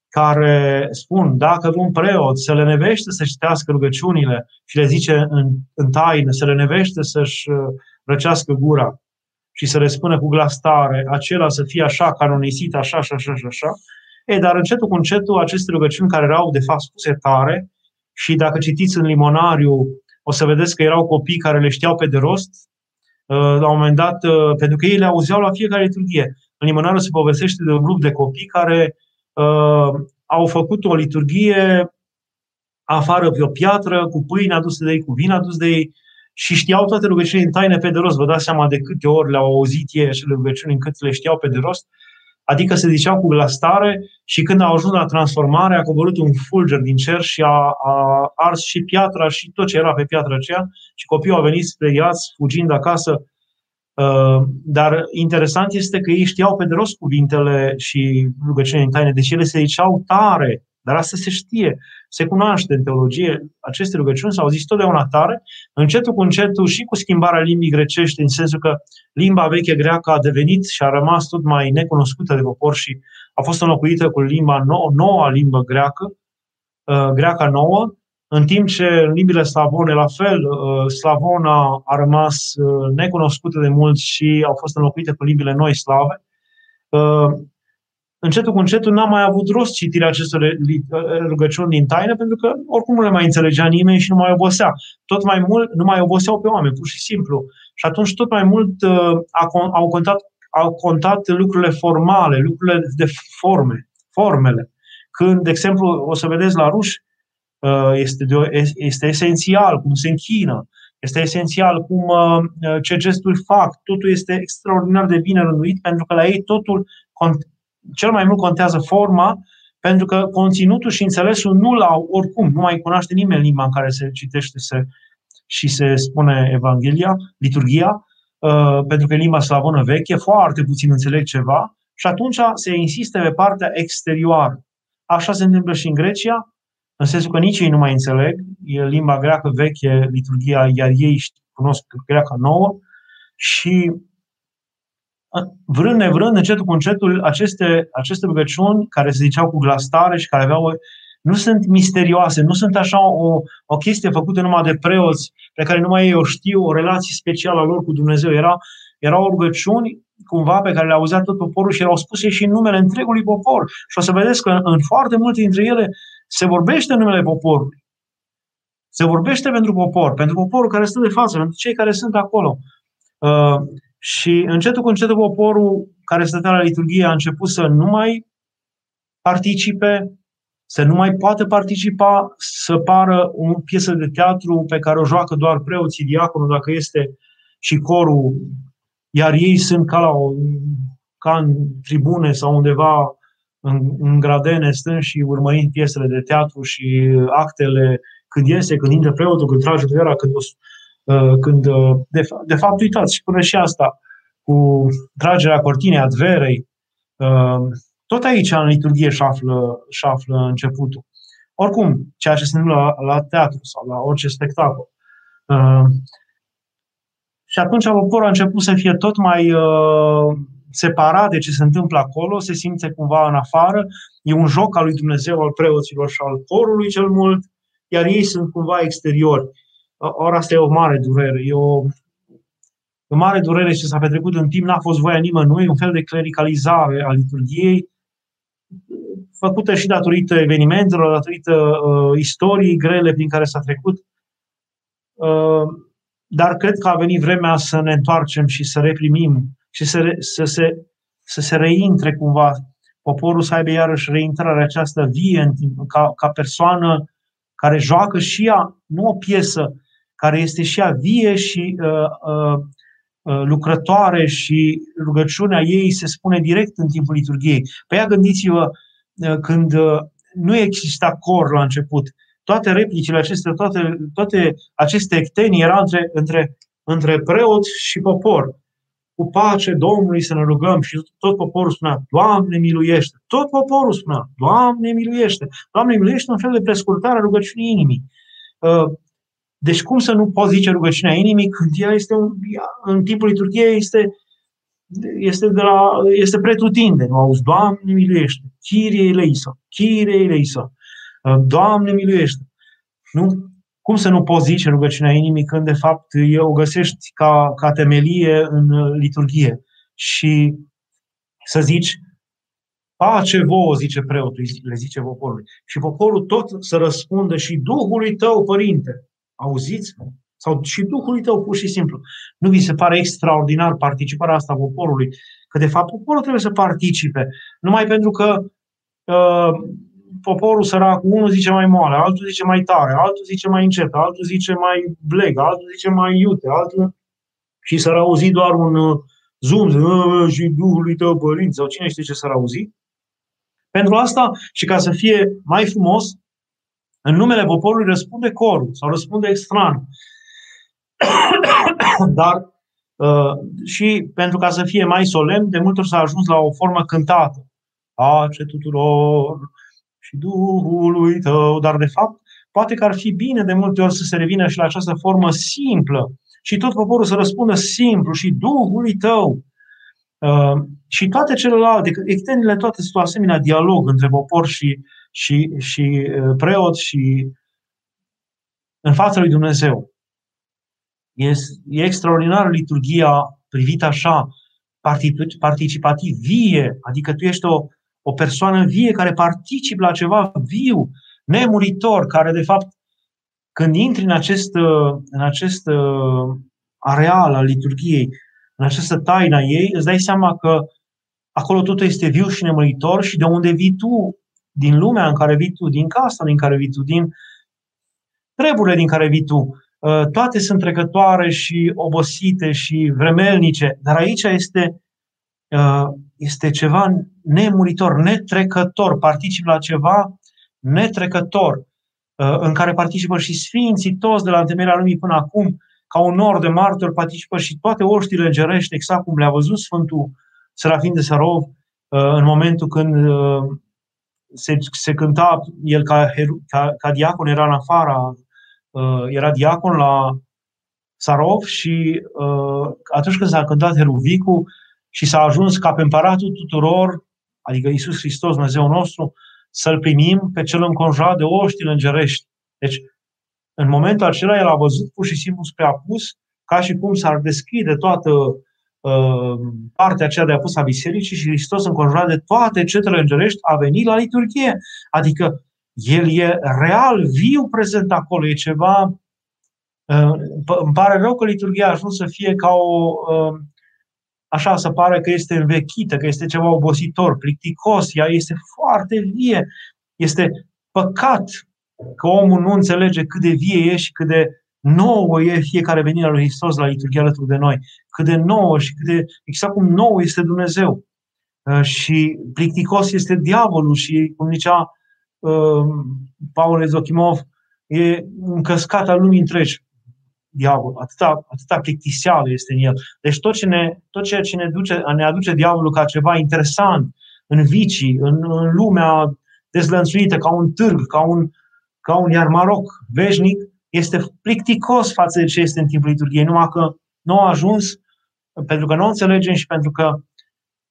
care spun, dacă un preot se le nevește să citească rugăciunile și le zice în, în taină, se le nevește să-și uh, răcească gura și să le spună cu glas tare, acela să fie așa, canonisit, așa și așa și așa, e, dar încetul cu încetul aceste rugăciuni care erau de fapt spuse tare și dacă citiți în limonariu o să vedeți că erau copii care le știau pe de rost, Uh, la un moment dat, uh, pentru că ei le auzeau la fiecare liturghie. În Limonarul se povestește de un grup de copii care uh, au făcut o liturghie afară pe o piatră, cu pâine adusă de ei, cu vin adus de ei, și știau toate rugăciunile în taine pe de rost. Vă dați seama de câte ori le-au auzit ei acele rugăciuni încât le știau pe de rost. Adică se ziceau cu glas tare și când au ajuns la transformare a coborât un fulger din cer și a, a ars și piatra și tot ce era pe piatra aceea și copiii au venit spre iați, fugind acasă. Uh, dar interesant este că ei știau pe de rost cuvintele și rugăciunile în taine, deci ele se ziceau tare, dar asta se știe, se cunoaște în teologie. Aceste rugăciuni s-au zis totdeauna tare, încetul cu încetul și cu schimbarea limbii grecești, în sensul că limba veche greacă a devenit și a rămas tot mai necunoscută de popor și a fost înlocuită cu limba nouă, noua limbă greacă, uh, greaca nouă, în timp ce în limbile slavone, la fel, uh, slavona a rămas uh, necunoscută de mulți și au fost înlocuite cu limbile noi slave încetul cu încetul n-a mai avut rost citirea acestor rugăciuni din taină, pentru că oricum nu le mai înțelegea nimeni și nu mai obosea. Tot mai mult nu mai oboseau pe oameni, pur și simplu. Și atunci tot mai mult uh, au contat, au contat lucrurile formale, lucrurile de forme, formele. Când, de exemplu, o să vedeți la ruși, uh, este, de, este esențial cum se închină, este esențial cum uh, ce gesturi fac, totul este extraordinar de bine rânduit, pentru că la ei totul cel mai mult contează forma, pentru că conținutul și înțelesul nu au oricum, nu mai cunoaște nimeni limba în care se citește se, și se spune Evanghelia, liturgia, uh, pentru că e limba slavonă veche, foarte puțin înțeleg ceva și atunci se insiste pe partea exterioară. Așa se întâmplă și în Grecia, în sensul că nici ei nu mai înțeleg, e limba greacă veche, liturgia, iar ei cunosc greaca nouă și vrând nevrând, încetul cu încetul, aceste, aceste rugăciuni care se ziceau cu glas tare și care aveau nu sunt misterioase, nu sunt așa o, o chestie făcută numai de preoți pe care numai ei o știu, o relație specială a lor cu Dumnezeu. Era, erau rugăciuni cumva pe care le auzea tot poporul și erau spuse și în numele întregului popor. Și o să vedeți că în foarte multe dintre ele se vorbește în numele poporului. Se vorbește pentru popor, pentru poporul care stă de față, pentru cei care sunt acolo. Uh, și încetul cu încetul poporul care stătea la liturghie a început să nu mai participe, să nu mai poată participa, să pară o piesă de teatru pe care o joacă doar preoții, diaconul, dacă este, și corul, iar ei sunt ca, la o, ca în tribune sau undeva în, în gradene, stând și urmărind piesele de teatru și actele, când iese, când intră preotul, când trage durerea, când, uh, când uh, de, de fapt, uitați, și până și asta, cu tragerea cortinei adverei, uh, tot aici în liturghie și află, și află începutul. Oricum, ceea ce se întâmplă la, la teatru sau la orice spectacol. Uh, și atunci poporul a început să fie tot mai uh, separat de ce se întâmplă acolo, se simte cumva în afară, e un joc al lui Dumnezeu, al preoților și al corului cel mult, iar ei sunt cumva exteriori. Ori asta e o mare durere, e o, o mare durere ce s-a petrecut în timp, n-a fost voia nimănui, un fel de clericalizare a liturgiei, făcută și datorită evenimentelor, datorită uh, istoriei grele prin care s-a trecut. Uh, dar cred că a venit vremea să ne întoarcem și să reprimim și să, re, să, se, să se reintre cumva poporul să aibă iarăși reintrarea aceasta vie în timp, ca, ca persoană care joacă și ea, nu o piesă, care este și ea vie și uh, uh, uh, lucrătoare și rugăciunea ei se spune direct în timpul liturgiei. Pe ea gândiți-vă uh, când uh, nu exista cor la început, toate replicile acestea, toate, toate aceste ectenii erau între, între, între preot și popor. Cu pace Domnului să ne rugăm și tot poporul spunea, Doamne miluiește. Tot poporul spunea, Doamne miluiește. Doamne miluiește un fel de prescurtare a rugăciunii inimii. Uh, deci cum să nu poți zice rugăciunea inimii când ea este un, în timpul liturgiei este, este, de la, este pretutinde. Nu auzi, Doamne miluiește, Chirie Eleisa, Chirie Eleisa. Doamne miluiește! Nu? Cum să nu poți zice rugăciunea inimii când de fapt o găsești ca, ca temelie în uh, liturghie și să zici pace vouă, zice preotul, le zice poporului. Și poporul tot să răspundă și Duhului tău, Părinte. Auziți? Sau și Duhului tău, pur și simplu. Nu vi se pare extraordinar participarea asta a poporului? Că de fapt poporul trebuie să participe. Numai pentru că uh, poporul sărac, unul zice mai moale, altul zice mai tare, altul zice mai încet, altul zice mai bleg, altul zice mai iute, altul... Și s-ar auzi doar un uh, zoom și Duhului tău părinți, sau cine știe ce s-ar auzi. Pentru asta și ca să fie mai frumos, în numele poporului răspunde corul sau răspunde extran. [coughs] Dar uh, și pentru ca să fie mai solemn, de multe ori s-a ajuns la o formă cântată. Pace tuturor, și Duhului tău, dar de fapt poate că ar fi bine de multe ori să se revină și la această formă simplă și tot poporul să răspundă simplu și Duhului tău. Uh, și toate celelalte, extendile toate sunt o asemenea dialog între popor și, și, și uh, preot și în fața lui Dumnezeu. E, e extraordinară liturgia privită așa, participativ, vie, adică tu ești o, o persoană vie care participă la ceva viu, nemuritor, care de fapt când intri în acest, în acest uh, areal al liturgiei, în această taina ei, îți dai seama că acolo totul este viu și nemuritor și de unde vii tu, din lumea în care vii tu, din casa din care vii tu, din treburile din care vii tu, uh, toate sunt trecătoare și obosite și vremelnice, dar aici este Uh, este ceva nemuritor, netrecător, participă la ceva netrecător, uh, în care participă și sfinții toți de la întemeierea lumii până acum, ca un nor de martori, participă și toate oștile îngerești, exact cum le-a văzut Sfântul Serafin de Sarov uh, în momentul când se, se cânta, el ca, ca, ca diacon era în afara, era diacon la Sarov și atunci când s-a cântat Heruvicul, și s-a ajuns ca pe împăratul tuturor, adică Isus Hristos, Dumnezeu nostru, să-L primim pe cel înconjurat de oștile îngerești. Deci, în momentul acela, el a văzut pur și simplu spre apus, ca și cum s-ar deschide toată uh, partea aceea de apus a bisericii și Hristos înconjurat de toate cetele îngerești a venit la liturghie. Adică El e real, viu prezent acolo, e ceva... Uh, îmi pare rău că liturgia a ajuns să fie ca o... Uh, așa, să pare că este învechită, că este ceva obositor, plicticos, ea este foarte vie. Este păcat că omul nu înțelege cât de vie e și cât de nouă e fiecare venire a lui Hristos la liturghia alături de noi. Cât de nouă și cât de, exact cum nou este Dumnezeu. Uh, și plicticos este diavolul și, cum zicea uh, Paul Ezochimov, e un căscat al lumii întregi. Diavol, atâta, atâta plictiseală este în el. Deci tot, ce ne, tot ceea ce ne, duce, ne aduce diavolul ca ceva interesant în vicii, în, în lumea dezlănțuită, ca un târg, ca un, ca un iar maroc veșnic, este plicticos față de ce este în timpul liturgiei, numai că nu a ajuns pentru că nu o înțelegem și pentru că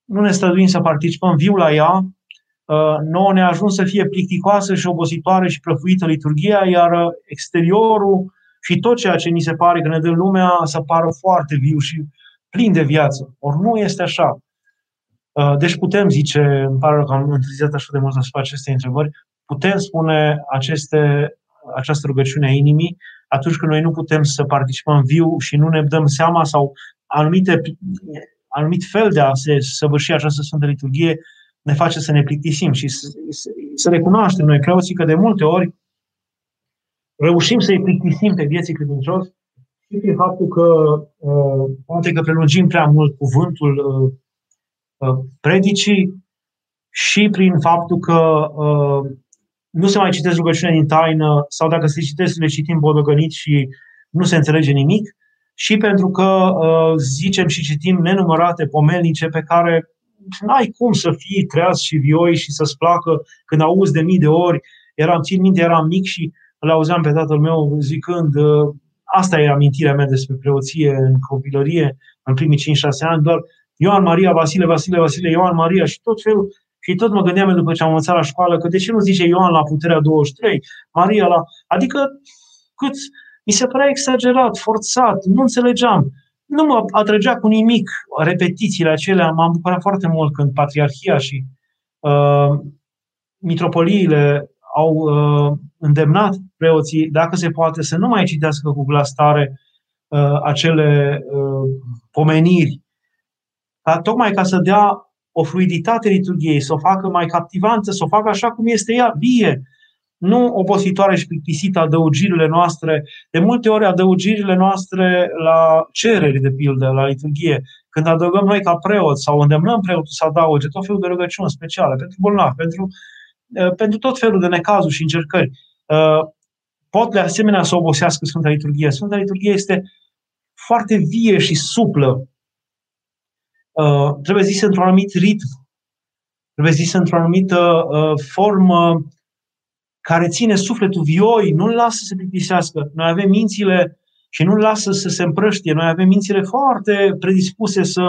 nu ne străduim să participăm viu la ea, uh, nouă ne ajuns să fie plicticoasă și obositoare și prăfuită liturgia, iar uh, exteriorul și tot ceea ce ni se pare că ne dă lumea să pară foarte viu și plin de viață. Ori nu este așa. Uh, deci putem zice, îmi pare că am întârziat așa de mult să fac aceste întrebări, putem spune aceste, această rugăciune a inimii atunci când noi nu putem să participăm viu și nu ne dăm seama sau anumite anumit fel de a se săvârși această Sfântă Liturghie ne face să ne plictisim și să, să, să recunoaștem noi preoții că de multe ori reușim să-i plictisim pe vieții credincios și prin faptul că uh, poate că prelungim prea mult cuvântul uh, uh, predicii și prin faptul că uh, nu se mai citesc rugăciunea din taină sau dacă se citesc, le citim bodogănit și nu se înțelege nimic și pentru că uh, zicem și citim nenumărate pomelnice pe care n-ai cum să fii treaz și vioi și să-ți placă când auzi de mii de ori. Eram, țin minte, eram mic și îl auzeam pe tatăl meu zicând uh, asta e amintirea mea despre preoție în copilărie, în primii 5-6 ani, doar Ioan Maria, Vasile, Vasile, Vasile, Ioan Maria și tot felul. Și tot mă gândeam după ce am învățat la școală că de ce nu zice Ioan la puterea 23, Maria la... Adică câți mi se părea exagerat, forțat, nu înțelegeam. Nu mă atrăgea cu nimic repetițiile acelea. M-am bucurat foarte mult când Patriarhia și uh, mitropoliile au uh, îndemnat preoții, dacă se poate, să nu mai citească cu glas tare uh, acele uh, pomeniri, ca, tocmai ca să dea o fluiditate liturgiei, să o facă mai captivantă, să o facă așa cum este ea, vie, nu opositoare și plictisită adăugirile noastre, de multe ori adăugirile noastre la cereri, de pildă, la liturghie, când adăugăm noi ca preot sau îndemnăm preotul să adauge tot felul de rugăciuni speciale pentru bolnavi, pentru, uh, pentru tot felul de necazuri și încercări, uh, pot de asemenea să obosească Sfânta Liturghie. Sfânta Liturghie este foarte vie și suplă. Uh, trebuie zis într-un anumit ritm, trebuie zis într-o anumită formă care ține sufletul vioi, nu-l lasă să se plictisească. Noi avem mințile și nu-l lasă să se împrăștie. Noi avem mințile foarte predispuse să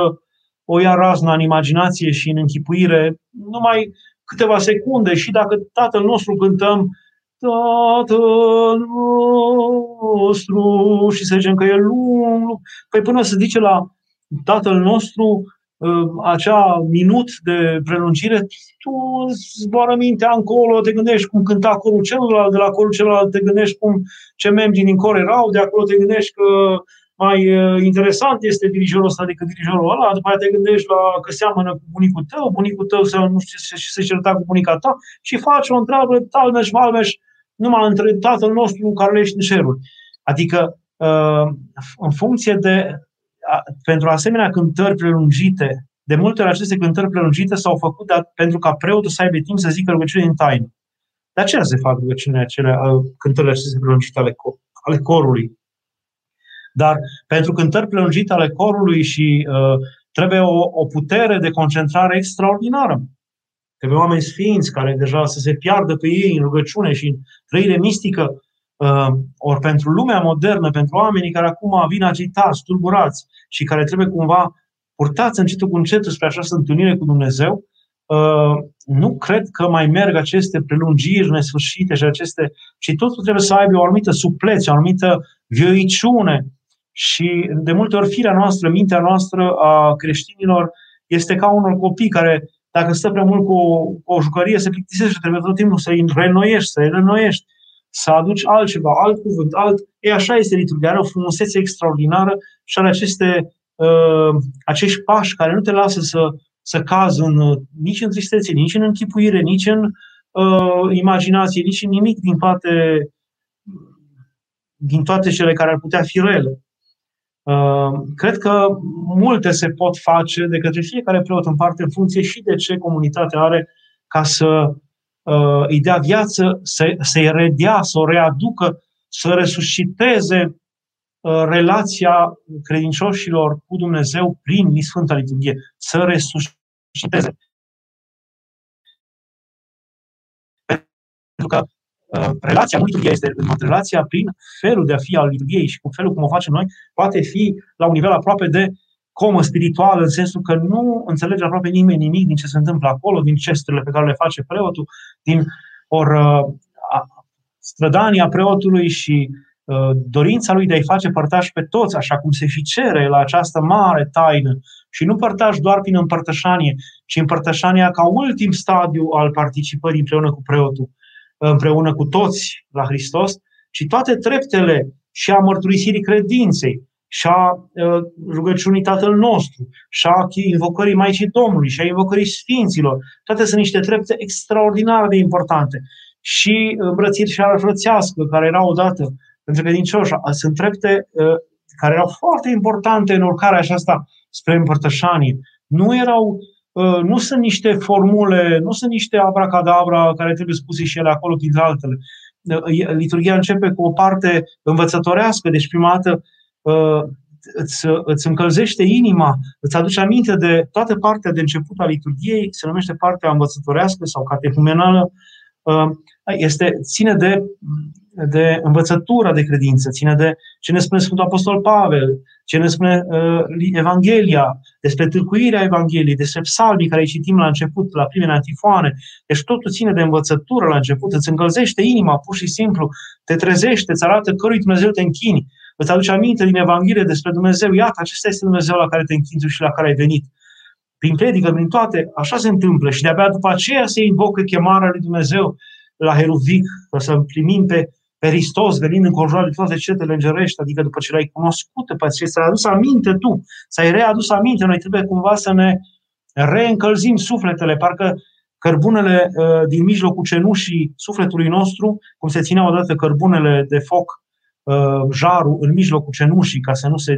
o ia razna în imaginație și în închipuire numai câteva secunde și dacă Tatăl nostru cântăm Tatăl nostru și să zicem că e lung, păi până să zice la Tatăl nostru, Uh, acea minut de prelungire, tu zboară mintea încolo, te gândești cum cânta corul celălalt, de la corul celălalt te gândești cum ce membri din cor erau, de acolo te gândești că mai uh, interesant este dirijorul ăsta decât dirijorul ăla, după aceea te gândești la că seamănă cu bunicul tău, bunicul tău să nu știu ce se certa cu bunica ta și faci o întreabă talmeș, malmeș, numai între tatăl nostru care ești în ceruri. Adică, uh, în funcție de pentru asemenea cântări prelungite, de multe ori aceste cântări prelungite s-au făcut de, pentru ca preotul să aibă timp să zică rugăciune în taină. De aceea se fac rugăciunile acelea, cântările acestea prelungite ale, ale corului. Dar pentru cântări prelungite ale corului și uh, trebuie o, o putere de concentrare extraordinară. Trebuie oameni sfinți care deja să se piardă pe ei în rugăciune și în trăire mistică Uh, ori pentru lumea modernă, pentru oamenii care acum vin agitați, tulburați și care trebuie cumva purtați încetul cu încetul spre această întâlnire cu Dumnezeu, uh, nu cred că mai merg aceste prelungiri nesfârșite și aceste, ci totul trebuie să aibă o anumită suplețe, o anumită vioiciune. Și de multe ori firea noastră, mintea noastră a creștinilor este ca unor copii care dacă stă prea mult cu o, cu o jucărie, se plictisește, trebuie tot timpul să-i renoiești, să-i renoiești, să aduci altceva, alt cuvânt, alt... E așa este liturgia, are o frumusețe extraordinară și are aceste, uh, acești pași care nu te lasă să, să cazi în, nici în tristețe, nici în închipuire, nici în uh, imaginație, nici în nimic din toate, din toate cele care ar putea fi rele. Uh, cred că multe se pot face de către fiecare preot în parte, în funcție și de ce comunitate are, ca să uh, îi dea viață, să, să-i redea, să o readucă, să resusciteze uh, relația credincioșilor cu Dumnezeu prin Sfânta Liturghie, să resusciteze. Pentru că Uh, relația cu liturghia este relația prin felul de a fi al liturghiei și cu felul cum o facem noi, poate fi la un nivel aproape de comă spirituală, în sensul că nu înțelege aproape nimeni nimic din ce se întâmplă acolo, din gesturile pe care le face preotul, din or, uh, strădania preotului și uh, dorința lui de a-i face părtași pe toți, așa cum se și cere la această mare taină. Și nu părtași doar prin împărtășanie, ci împărtășania ca ultim stadiu al participării împreună cu preotul împreună cu toți la Hristos, ci toate treptele și a mărturisirii credinței, și a uh, rugăciunii Tatăl nostru, și a invocării Maicii Domnului, și a invocării Sfinților. Toate sunt niște trepte extraordinar de importante. Și îmbrățiri și frățească, care erau odată pentru credincioși, sunt trepte uh, care erau foarte importante în urcarea aceasta spre împărtășanie. Nu erau Uh, nu sunt niște formule, nu sunt niște abracadabra care trebuie spuse și ele acolo printre altele. Uh, liturgia începe cu o parte învățătorească, deci prima dată uh, îți, îți încălzește inima, îți aduce aminte de toată partea de început a liturgiei, se numește partea învățătorească sau catehumenală, este, ține de, de învățătura de credință, ține de ce ne spune Sfântul Apostol Pavel, ce ne spune uh, Evanghelia, despre tâlcuirea Evangheliei, despre psalmii care îi citim la început, la primele antifoane. Deci totul ține de învățătură la început, îți încălzește inima, pur și simplu, te trezește, îți arată cărui Dumnezeu te închini, îți aduce aminte din Evanghelie despre Dumnezeu. Iată, acesta este Dumnezeu la care te închini și la care ai venit. Prin predică, prin toate, așa se întâmplă și de-abia după aceea se invocă chemarea lui Dumnezeu la Heruvic, ca să primim pe pe Hristos venind în de toate cetele îngerești, adică după ce l-ai cunoscut pe ce ți-ai adus aminte tu, ți-ai readus aminte, noi trebuie cumva să ne reîncălzim sufletele, parcă cărbunele uh, din mijlocul cenușii sufletului nostru, cum se ținea odată cărbunele de foc, uh, jarul în mijlocul cenușii, ca să nu se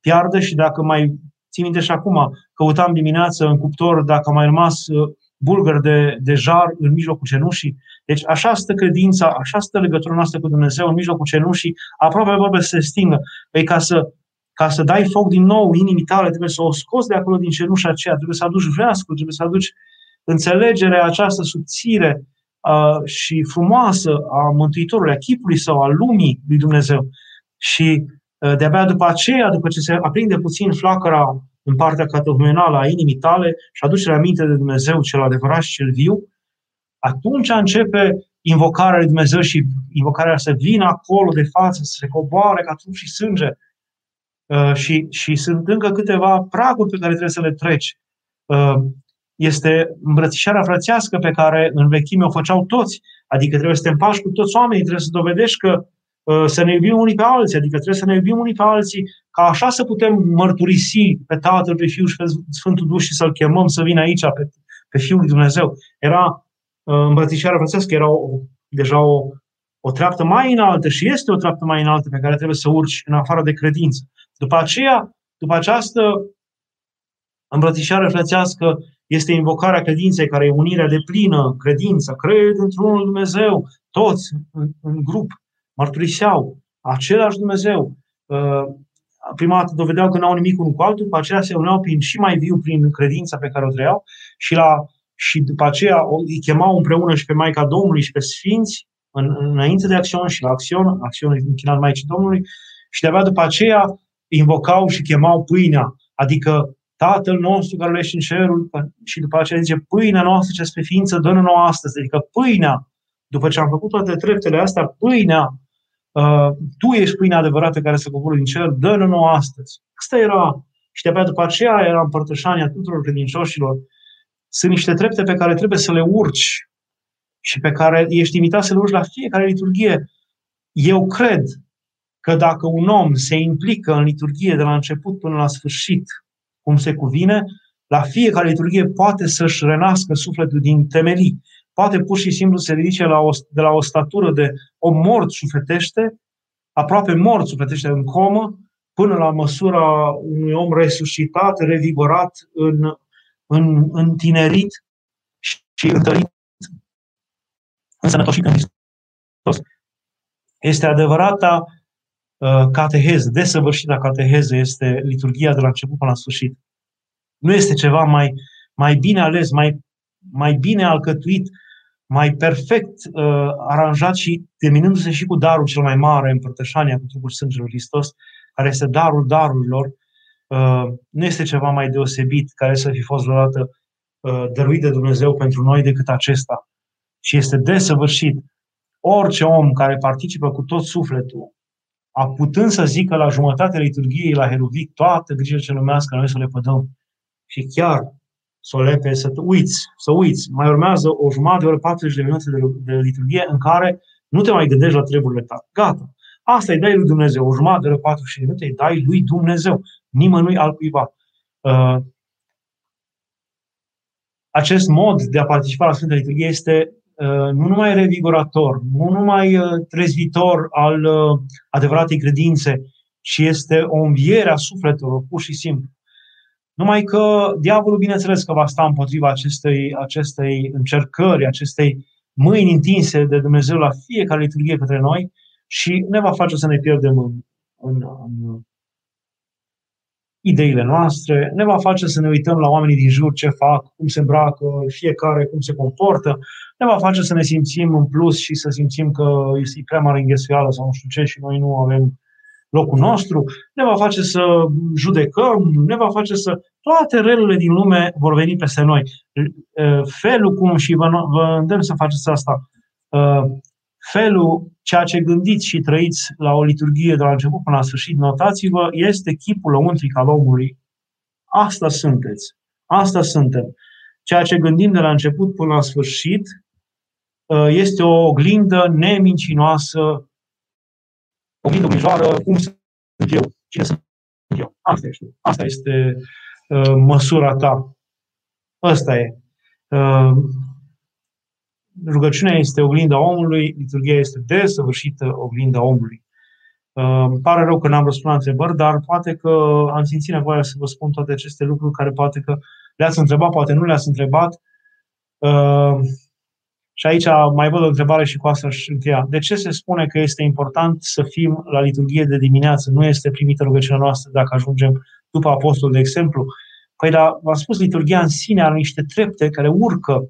piardă și dacă mai țin minte și acum, căutam dimineață în cuptor dacă a mai rămas uh, bulgăr de, de jar în mijlocul cenușii. Deci așa stă credința, așa stă legătura noastră cu Dumnezeu în mijlocul cenușii, aproape aproape să se stingă. Păi ca să, ca să dai foc din nou inimii tale, trebuie să o scoți de acolo din cenușa aceea, trebuie să aduci vreascul, trebuie să aduci înțelegerea această subțire uh, și frumoasă a Mântuitorului, a chipului sau a lumii lui Dumnezeu. Și uh, de-abia după aceea, după ce se aprinde puțin flacăra în partea catehumenală a inimii tale și aducerea aminte de Dumnezeu cel adevărat și cel viu, atunci începe invocarea lui Dumnezeu și invocarea să vină acolo de față, să se coboare ca trup și sânge. Uh, și, și sunt încă câteva praguri pe care trebuie să le treci. Uh, este îmbrățișarea frățească pe care în vechime o făceau toți. Adică trebuie să te împași cu toți oamenii, trebuie să dovedești că uh, să ne iubim unii pe alții, adică trebuie să ne iubim unii pe alții, ca așa să putem mărturisi pe Tatăl, pe Fiul și pe Sfântul Duh și să-L chemăm să vină aici pe, pe Fiul lui Dumnezeu. Era îmbrățișarea frățească era o, deja o, o treaptă mai înaltă și este o treaptă mai înaltă pe care trebuie să urci în afară de credință. După aceea, după această îmbrățișare frățească este invocarea credinței, care e unirea de plină, credință, cred într-unul Dumnezeu, toți în, în grup mărturiseau același Dumnezeu. Uh, prima dată dovedeau că n-au nimic unul cu altul, după aceea se uneau prin, și mai viu prin credința pe care o trăiau și la și după aceea îi chemau împreună și pe Maica Domnului și pe Sfinți în, înainte de acțiune și la acțiune, acțiune închinat Maicii Domnului. Și de-abia după aceea invocau și chemau pâinea, adică Tatăl nostru care ești în cerul și după aceea zice pâinea noastră ce spre ființă dă nouă astăzi, adică pâinea, după ce am făcut toate treptele astea, pâinea, uh, tu ești pâinea adevărată care se coboră din cer, dă nouă astăzi. Asta era și de-abia după aceea era împărtășania tuturor credincioșilor sunt niște trepte pe care trebuie să le urci și pe care ești invitat să le urci la fiecare liturghie. Eu cred că dacă un om se implică în liturghie de la început până la sfârșit, cum se cuvine, la fiecare liturghie poate să-și renască sufletul din temelii. Poate pur și simplu se ridice la o, de la o statură de om mort sufletește, aproape mort sufletește în comă, până la măsura unui om resuscitat, revigorat, în, în, în tinerit și întărit, însănătoșit în Hristos. Este adevărata uh, cateheză, desăvârșită cateheză este liturgia de la început până la sfârșit. Nu este ceva mai, mai bine ales, mai, mai bine alcătuit, mai perfect uh, aranjat și terminându-se și cu darul cel mai mare, împărtășania cu trupul sângelui Hristos, care este darul darurilor, uh, nu este ceva mai deosebit care să fi fost vreodată uh, dăruit de Dumnezeu pentru noi decât acesta. Și este desăvârșit. Orice om care participă cu tot sufletul, a putând să zică la jumătatea liturgiei, la Heruvic, toată grija ce lumească, noi să le pădăm. Și chiar să o lepe, să uiți, să uiți. Mai urmează o jumătate de oră, 40 de minute de, de liturghie în care nu te mai gândești la treburile tale. Gata. Asta îi dai lui Dumnezeu. O jumătate de oră, 40 de minute îi dai lui Dumnezeu. Nimănui altcuiva. Uh, acest mod de a participa la Sfânta Liturghie este uh, nu numai revigorator, nu numai uh, trezvitor al uh, adevăratei credințe, ci este o înviere a sufletelor, pur și simplu. Numai că diavolul, bineînțeles, că va sta împotriva acestei, acestei încercări, acestei mâini întinse de Dumnezeu la fiecare liturghie către noi și ne va face să ne pierdem în, în, în ideile noastre, ne va face să ne uităm la oamenii din jur ce fac, cum se îmbracă, fiecare cum se comportă, ne va face să ne simțim în plus și să simțim că este prea mare înghesuială sau nu știu ce și noi nu avem locul nostru, ne va face să judecăm, ne va face să... Toate relurile din lume vor veni peste noi. Felul cum, și vă, vă îndemn să faceți asta, felul, ceea ce gândiți și trăiți la o liturghie de la început până la sfârșit, notați-vă, este chipul lăuntric al omului. Asta sunteți. Asta suntem. Ceea ce gândim de la început până la sfârșit este o oglindă nemincinoasă oglindă umijoară, cum sunt eu, cine sunt eu. Asta este, asta este uh, măsura ta. Asta e. Uh, rugăciunea este oglinda omului, liturgia este desăvârșită oglinda omului. Uh, îmi pare rău că n-am răspuns la întrebări, dar poate că am simțit nevoia să vă spun toate aceste lucruri care poate că le-ați întrebat, poate nu le-ați întrebat. Uh, și aici mai văd o întrebare și cu asta aș încheia. De ce se spune că este important să fim la liturghie de dimineață? Nu este primită rugăciunea noastră dacă ajungem după apostol, de exemplu? Păi, dar v-am spus, liturghia în sine are niște trepte care urcă,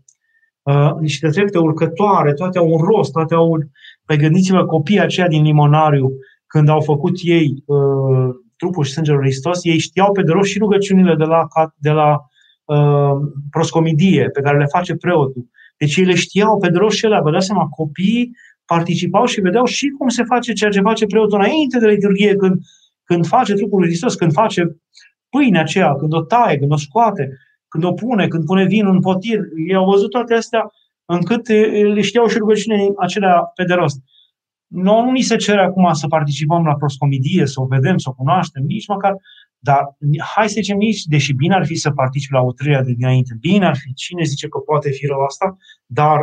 uh, niște trepte urcătoare, toate au un rost, toate au un... Păi gândiți-vă copiii aceia din limonariu, când au făcut ei uh, trupul și sângele lui Hristos, ei știau pe de rost și rugăciunile de la, de la uh, proscomidie, pe care le face preotul. Deci ei le știau pe de rost și ele, vă dați seama, copiii participau și vedeau și cum se face ceea ce face preotul înainte de liturghie, când, când face trupul lui Hristos, când face pâinea aceea, când o taie, când o scoate, când o pune, când pune vin în potir. Ei au văzut toate astea încât le știau și rugăciune acelea pe de rost. Nu, nu ni se cere acum să participăm la proscomidie, să o vedem, să o cunoaștem, nici măcar dar hai să zicem nici, deși bine ar fi să participi la o treia de dinainte, bine ar fi, cine zice că poate fi rău asta, dar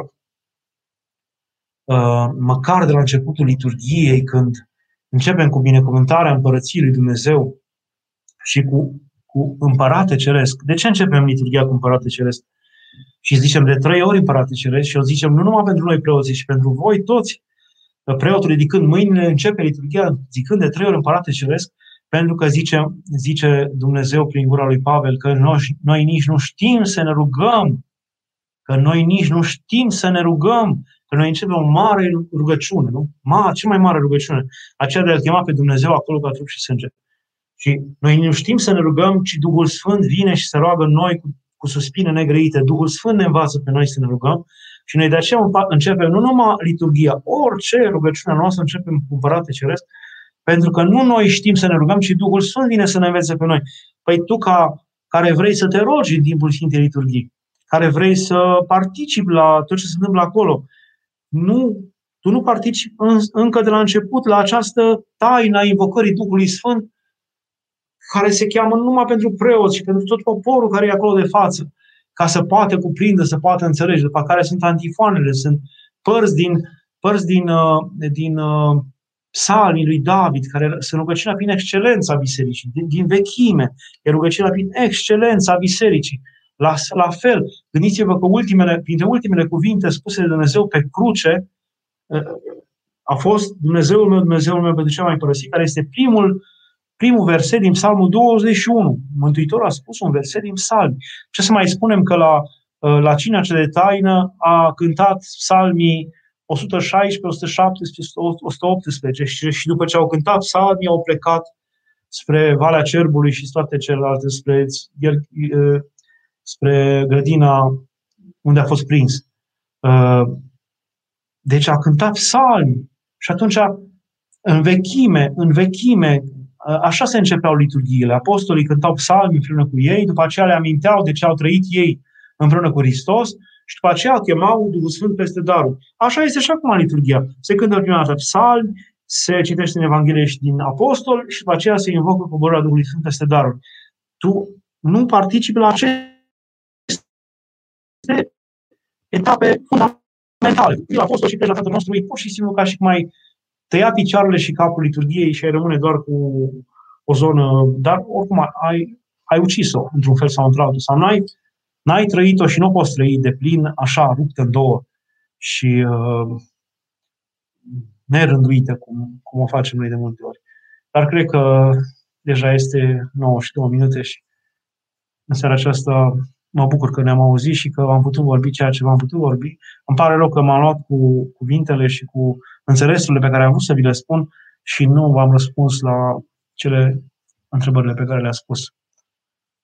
uh, măcar de la începutul liturgiei, când începem cu binecuvântarea împărăției lui Dumnezeu și cu, cu împărate ceresc. De ce începem liturgia cu împărate ceresc? Și zicem de trei ori împărate ceresc și o zicem nu numai pentru noi preoții, ci pentru voi toți. Preotul ridicând mâinile începe liturgia zicând de trei ori împărate ceresc pentru că zice, zice Dumnezeu prin gura lui Pavel că noi, noi nici nu știm să ne rugăm, că noi nici nu știm să ne rugăm, că noi începem o mare rugăciune, nu? Ma, cea mai mare rugăciune, aceea de a chema pe Dumnezeu acolo ca trup și sânge. Și noi nu știm să ne rugăm, ci Duhul Sfânt vine și se roagă noi cu, cu suspine negrăite. Duhul Sfânt ne învață pe noi să ne rugăm și noi de aceea începem nu numai liturgia, orice rugăciune noastră începem cu Părate Ceresc, pentru că nu noi știm să ne rugăm, ci Duhul Sfânt vine să ne învețe pe noi. Păi tu, ca, care vrei să te rogi în timpul Sfintei Liturghii, care vrei să participi la tot ce se întâmplă acolo. Nu, tu nu participi în, încă de la început la această taină a invocării Duhului Sfânt, care se cheamă numai pentru preoți și pentru tot poporul care e acolo de față, ca să poată cuprinde, să poată înțelege, după care sunt antifoanele, sunt părți din, părți din, uh, din, din uh, psalmii lui David, care sunt rugăciunea prin excelența bisericii, din, din vechime, e rugăciunea prin excelența bisericii. La, la fel, gândiți-vă că ultimele, printre ultimele cuvinte spuse de Dumnezeu pe cruce, uh, a fost Dumnezeul meu, Dumnezeul meu pentru ce mai părăsit, care este primul, primul verset din Psalmul 21. Mântuitorul a spus un verset din Psalmi. Ce să mai spunem că la, la cina cea de taină a cântat psalmii 116, 117, 118 și, și după ce au cântat psalmii, au plecat spre Valea Cerbului și toate celelalte, spre, spre grădina unde a fost prins. Deci a cântat psalmi și atunci în vechime, în vechime, așa se începeau liturghiile. Apostolii cântau psalmi împreună cu ei, după aceea le aminteau de ce au trăit ei împreună cu Hristos și după aceea chemau Duhul Sfânt peste darul. Așa este și acum liturgia. Se cântă prima dată psalmi, se citește în Evanghelie și din Apostol și după aceea se invocă coborârea Duhului Sfânt peste darul. Tu nu participi la aceste etape fundamentale. La Apostol și pe la Tatăl nostru e pur și simplu ca și cum ai tăia picioarele și capul liturgiei și ai rămâne doar cu o zonă, dar oricum ai, ai ucis-o într-un fel sau într-altul, sau n-ai n-ai trăit-o și nu poți trăi de plin așa, ruptă în două și uh, nerânduită, cum, cum o facem noi de multe ori. Dar cred că deja este 9 și 2 minute și în seara aceasta mă bucur că ne-am auzit și că am putut vorbi ceea ce v-am putut vorbi. Îmi pare rău că m-am luat cu cuvintele și cu înțelesurile pe care am vrut să vi le spun și nu v-am răspuns la cele întrebările pe care le-a spus.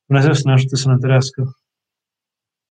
Dumnezeu să ne ajute să ne întărească